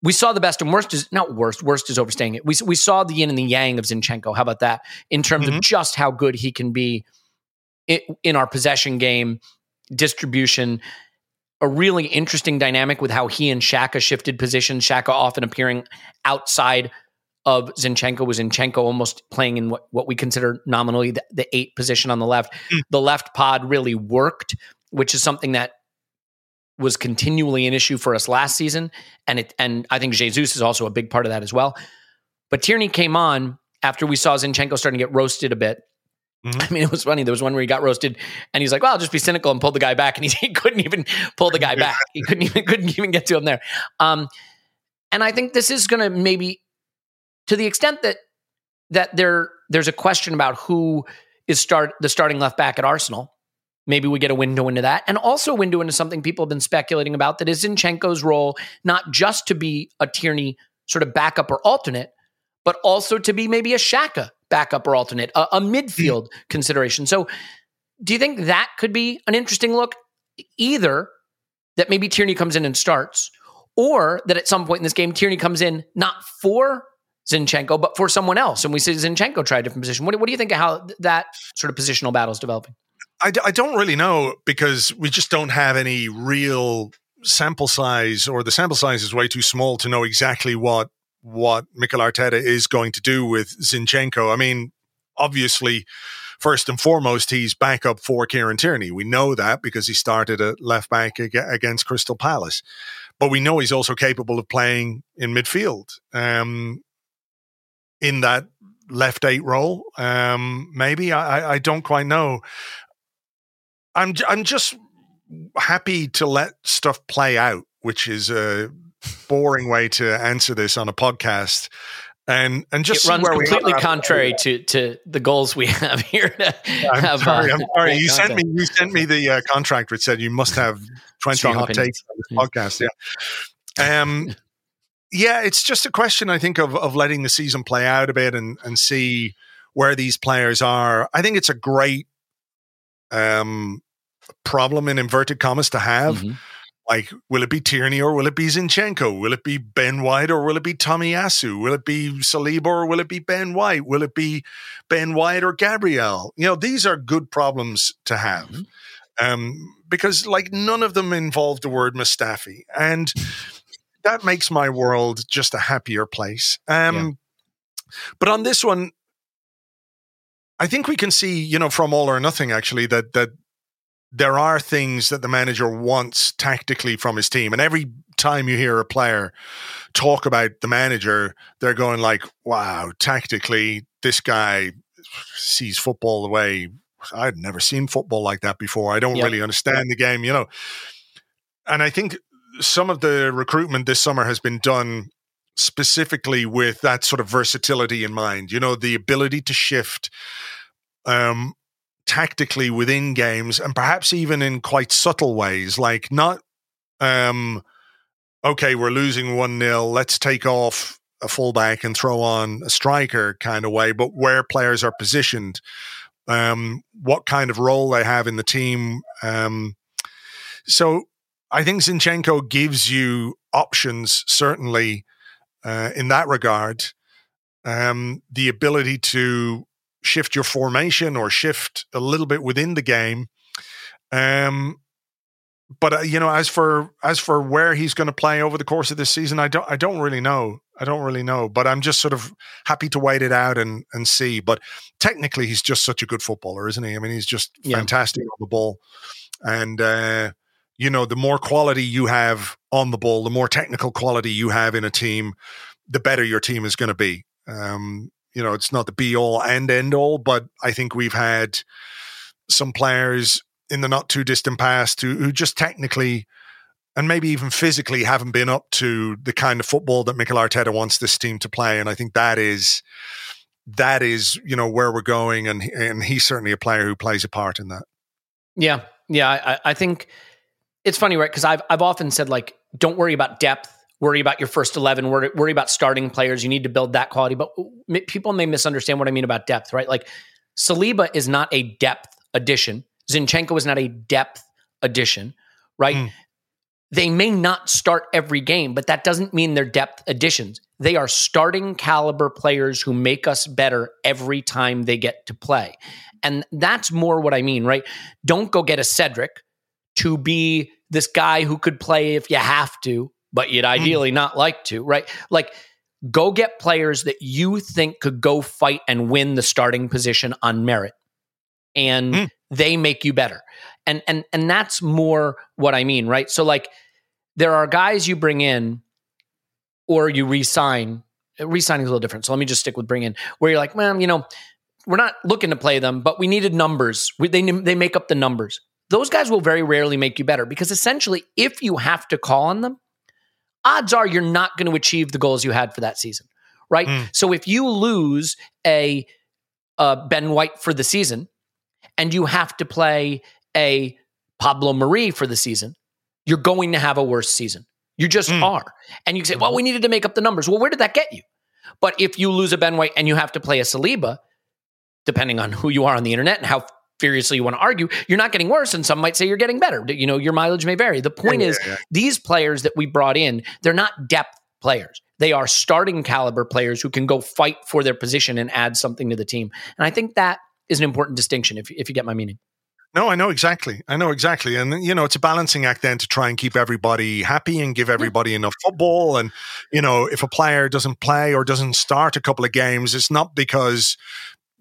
we saw the best and worst is not worst. Worst is overstaying it. We we saw the yin and the yang of Zinchenko. How about that? In terms of Mhm. just how good he can be in, in our possession game, distribution. A really interesting dynamic with how he and Xhaka shifted positions. Xhaka often appearing outside of Zinchenko was Zinchenko almost playing in what, what we consider nominally the, the eight position on the left. The left pod really worked, which is something that was continually an issue for us last season. And it and I think Jesus is also a big part of that as well. But Tierney came on after we saw Zinchenko starting to get roasted a bit. Mhm. I mean, it was funny. There was one where he got roasted, and he's like, "Well, I'll just be cynical and pull the guy back," and he, he couldn't even pull the guy back. He couldn't even couldn't even get to him there. Um, and I think this is going to maybe, to the extent that that there there's a question about who is start the starting left back at Arsenal. Maybe we get a window into that, and also a window into something people have been speculating about that is Zinchenko's role, not just to be a Tierney sort of backup or alternate, but also to be maybe a Xhaka backup or alternate, a, a midfield mm. consideration. So, do you think that could be an interesting look? Either that maybe Tierney comes in and starts, or that at some point in this game, Tierney comes in not for Zinchenko, but for someone else. And we see Zinchenko try a different position. What, what do you think of how that sort of positional battle is developing? I, d- I don't really know because we just don't have any real sample size, or the sample size is way too small to know exactly what what Mikel Arteta is going to do with Zinchenko. I mean, obviously, first and foremost, he's backup for Kieran Tierney. We know that because he started at left back against Crystal Palace. But we know he's also capable of playing in midfield um, in that left eight role. Um, maybe I, I don't quite know. I'm I'm just happy to let stuff play out, which is a boring way to answer this on a podcast and and just it runs completely contrary to to the goals we have here. I'm have, sorry. uh, I'm sorry. You content. sent me you sent me the uh, contract which said you must have twenty hot takes on this podcast. Yeah. Um. Yeah, it's just a question. I think of of letting the season play out a bit and and see where these players are. I think it's a great um problem in inverted commas to have. Mhm. Like, will it be Tierney or will it be Zinchenko? Will it be Ben White or will it be Tomiyasu? Will it be Saliba or will it be Ben White? Will it be Ben White or Gabriel? You know, these are good problems to have. Mhm. Um, because like none of them involve the word Mustafi. And that makes my world just a happier place. Um, but on this one, I think we can see, you know, from all or nothing actually that that there are things that the manager wants tactically from his team. And every time you hear a player talk about the manager, they're going like, wow, tactically, this guy sees football the way I'd never seen football like that before. I don't really understand the game, you know. And I think some of the recruitment this summer has been done specifically with that sort of versatility in mind, you know, the ability to shift um tactically within games and perhaps even in quite subtle ways like not um okay we're losing 1-0 let's take off a fullback and throw on a striker kind of way but where players are positioned um what kind of role they have in the team um so i think zinchenko gives you options certainly uh, in that regard. Um the ability to shift your formation or shift a little bit within the game. Um, but uh, you know, as for as for where he's going to play over the course of this season, I don't I don't really know. I don't really know. But I'm just sort of happy to wait it out and and see. But technically, he's just such a good footballer, isn't he? I mean, he's just Yeah. fantastic on the ball, and. uh you know, the more quality you have on the ball, the more technical quality you have in a team, the better your team is going to be. Um, you know, it's not the be all and end all, but I think we've had some players in the not too distant past who, who just technically and maybe even physically haven't been up to the kind of football that Mikel Arteta wants this team to play. And I think that is that is, you know, where we're going and and he's certainly a player who plays a part in that. Yeah, yeah. I, I think it's funny, right? Because I've I've often said like, don't worry about depth. Worry about your first eleven. Worry, worry about starting players. You need to build that quality. But people may misunderstand what I mean about depth, right? Like Saliba is not a depth addition. Zinchenko is not a depth addition, right? Mm. They may not start every game, but that doesn't mean they're depth additions. They are starting caliber players who make us better every time they get to play. And that's more what I mean, right? Don't go get a Cedric to be this guy who could play if you have to, but you'd ideally not like to, right? Like, go get players that you think could go fight and win the starting position on merit, and Mm. they make you better. And and and that's more what I mean, right? So, like, there are guys you bring in or you resign. Resigning is a little different. So let me just stick with bring in, where you're like, man, you know, we're not looking to play them, but we needed numbers. We, they they make up the numbers. Those guys will very rarely make you better because essentially, if you have to call on them, odds are you're not going to achieve the goals you had for that season, right? Mm. So if you lose a, uh Ben White for the season, and you have to play a Pablo Marí for the season, you're going to have a worse season. You just Mm. are. And you say, well, we needed to make up the numbers. Well, where did that get you? But if you lose a Ben White and you have to play a Saliba, depending on who you are on the internet and how furiously you want to argue, you're not getting worse. And some might say you're getting better. You know, your mileage may vary. The point Yeah, is, yeah, yeah. these players that we brought in, they're not depth players. They are starting caliber players who can go fight for their position and add something to the team. And I think that is an important distinction if, if you get my meaning. No, I know exactly. I know exactly. And, you know, it's a balancing act then to try and keep everybody happy and give everybody enough football. And, you know, if a player doesn't play or doesn't start a couple of games, it's not because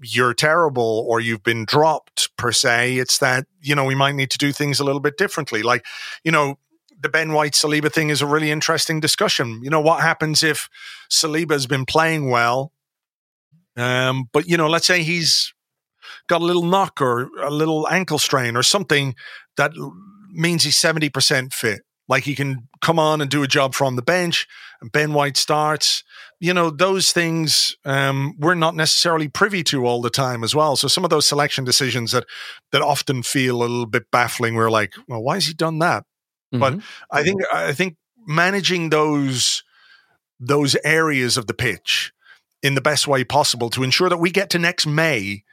you're terrible or you've been dropped per se. It's that, you know, we might need to do things a little bit differently. Like, you know, the Ben White Saliba thing is a really interesting discussion. You know, what happens if Saliba has been playing well, um, but, you know, let's say he's got a little knock or a little ankle strain or something that means he's 70% fit. Like he can come on and do a job from the bench and Ben White starts. You know, those things um, we're not necessarily privy to all the time as well. So some of those selection decisions that that often feel a little bit baffling, we're like, well, why has he done that? Mm-hmm. But I think I think managing those those areas of the pitch in the best way possible to ensure that we get to next May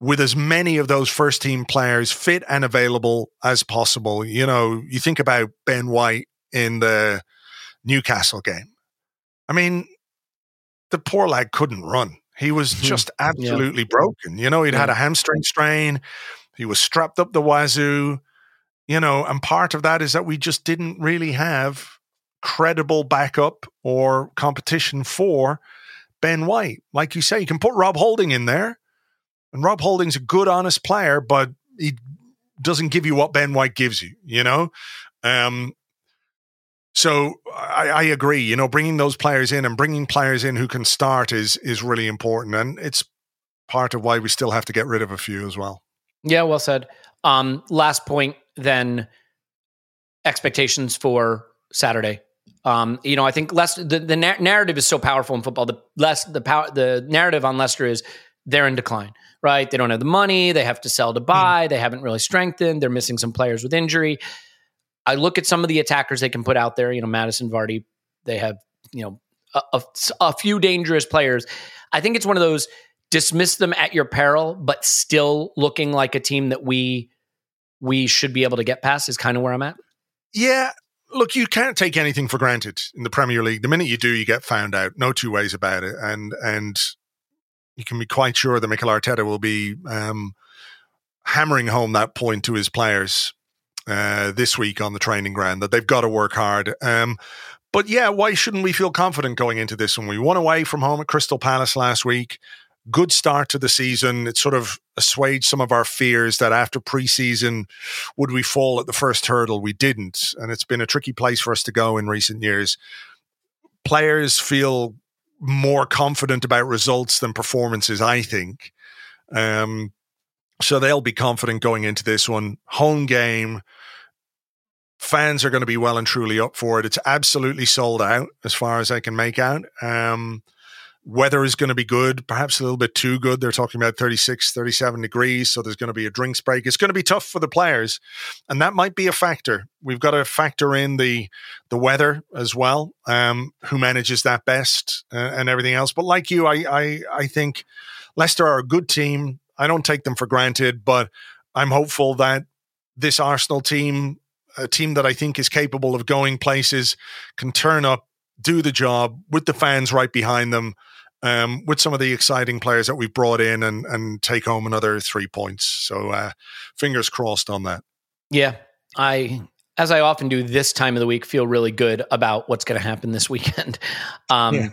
with as many of those first team players fit and available as possible. You know, you think about Ben White in the Newcastle game. I mean, the poor lad couldn't run. He was hmm. just absolutely yeah. broken. You know, he'd yeah. had a hamstring strain. He was strapped up the wazoo. You know, and part of that is that we just didn't really have credible backup or competition for Ben White. Like you say, you can put Rob Holding in there and Rob Holding's a good, honest player, but he doesn't give you what Ben White gives you, you know? Um, so I, I, agree. You know, bringing those players in and bringing players in who can start is is really important, and it's part of why we still have to get rid of a few as well. Yeah, well said. Um, last point, then expectations for Saturday. Um, you know, I think less the, the narrative is so powerful in football. The less the power, the narrative on Leicester is they're in decline right? They don't have the money. They have to sell to hmm. buy. Mm. They haven't really strengthened. They're missing some players with injury. I look at some of the attackers they can put out there. You know, Maddison Vardy. They have you know a, a, a few dangerous players. I think it's one of those dismiss them at your peril, but still looking like a team that we we should be able to get past is kind of where I'm at. Yeah, look, you can't take anything for granted in the Premier League. The minute you do, you get found out. No two ways about it. And and you can be quite sure that Mikel Arteta will be um, hammering home that point to his players uh, this week on the training ground that they've got to work hard. Um, but yeah, why shouldn't we feel confident going into this one? We won away from home at Crystal Palace last week. Good start to the season. It sort of assuaged some of our fears that after preseason, would we fall at the first hurdle? We didn't. And it's been a tricky place for us to go in recent years. Players feel more confident about results than performances, I think. Um, so they'll be confident going into this one. Home game. Fans are going to be well and truly up for it. It's absolutely sold out as far as I can make out. Um, Weather is going to be good, perhaps a little bit too good. They're talking about 36, 37 degrees. So there's going to be a drinks break. It's going to be tough for the players. And that might be a factor. We've got to factor in the the weather as well, um, who manages that best uh, and everything else. But like you, I, I, I think Leicester are a good team. I don't take them for granted, but I'm hopeful that this Arsenal team, a team that I think is capable of going places, can turn up, do the job with the fans right behind them um, with some of the exciting players that we've brought in and, and take home another three points. So uh, fingers crossed on that. Yeah, I as I often do this time of the week, feel really good about what's going to happen this weekend. Um, yeah.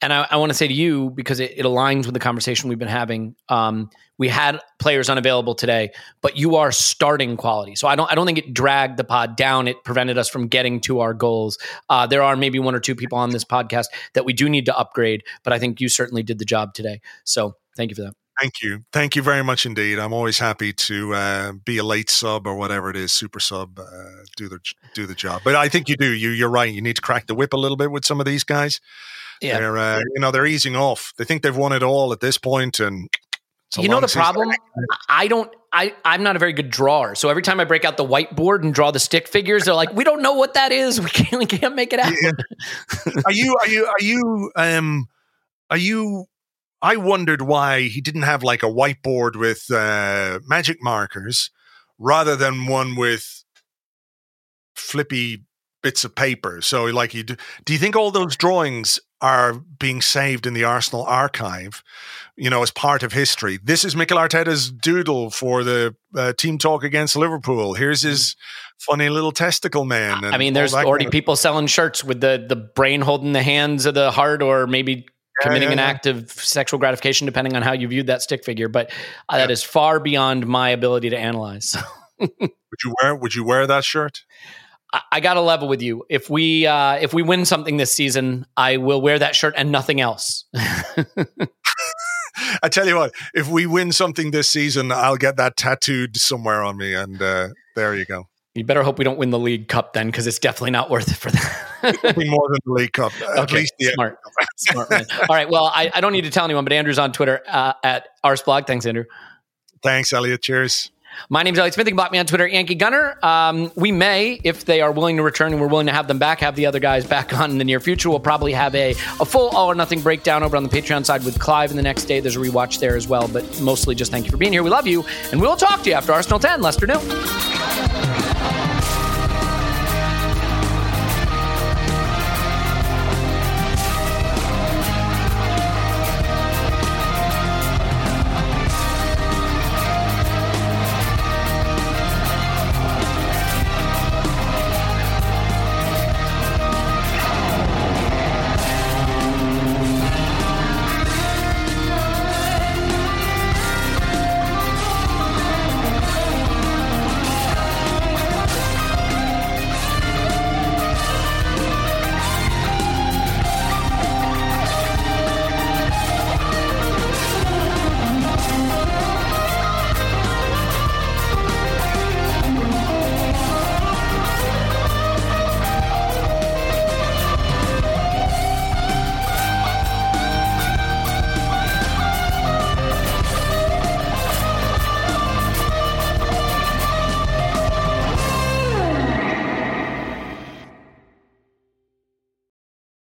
And I, I want to say to you because it, it, aligns with the conversation we've been having. Um, we had players unavailable today, but you are starting quality. So I don't I don't think it dragged the pod down. It prevented us from getting to our goals. Uh, there are maybe one or two people on this podcast that we do need to upgrade, but I think you certainly did the job today. So thank you for that. Thank you. Thank you very much indeed. I'm always happy to uh, be a late sub or whatever it is, super sub, uh, do the do the job. But I think you do. You you're right. You need to crack the whip a little bit with some of these guys. Yeah. They're uh, you know they're easing off. They think they've won it all at this point, and you know the problem. I don't. I I'm not a very good drawer. So every time I break out the whiteboard and draw the stick figures, they're like, "We don't know what that is. We can't. We can't make it out." Yeah. are you? Are you? Are you? Um. Are you I wondered why he didn't have like a whiteboard with uh, magic markers rather than one with flippy bits of paper. So, like, you do, do you think all those drawings are being saved in the Arsenal archive? You know, as part of history. This is Mikel Arteta's doodle for the uh, team talk against Liverpool. Here's his funny little testicle man. I mean, there's already kind of- people selling shirts with the the brain holding the hands of the heart, or maybe committing yeah, an yeah. act of sexual gratification, depending on how you viewed that stick figure. But uh, that is far beyond my ability to analyze. Would you wear Would you wear that shirt? I, I got to level with you. If we uh, if we win something this season, I will wear that shirt and nothing else. I tell you what, if we win something this season, I'll get that tattooed somewhere on me, and uh, there you go. you better hope we don't win the league cup then, because it's definitely not worth it for that. Be more than the League Cup, at Okay, least the smart, smart man. All right, well, I, I don't need to tell anyone, but Andrew's on Twitter uh, at arseblog. Thanks, Andrew. Thanks, Elliot. Cheers. My name's Elliot Smith. You can block me on Twitter, Yankee Gunner. Um, we may, if they are willing to return and we're willing to have them back, have the other guys back on in the near future. We'll probably have a, a full all or nothing breakdown over on the Patreon side with Clive in the next day. There's a rewatch there as well, but mostly just thank you for being here. We love you, and we'll talk to you after Arsenal 10. Leicester New.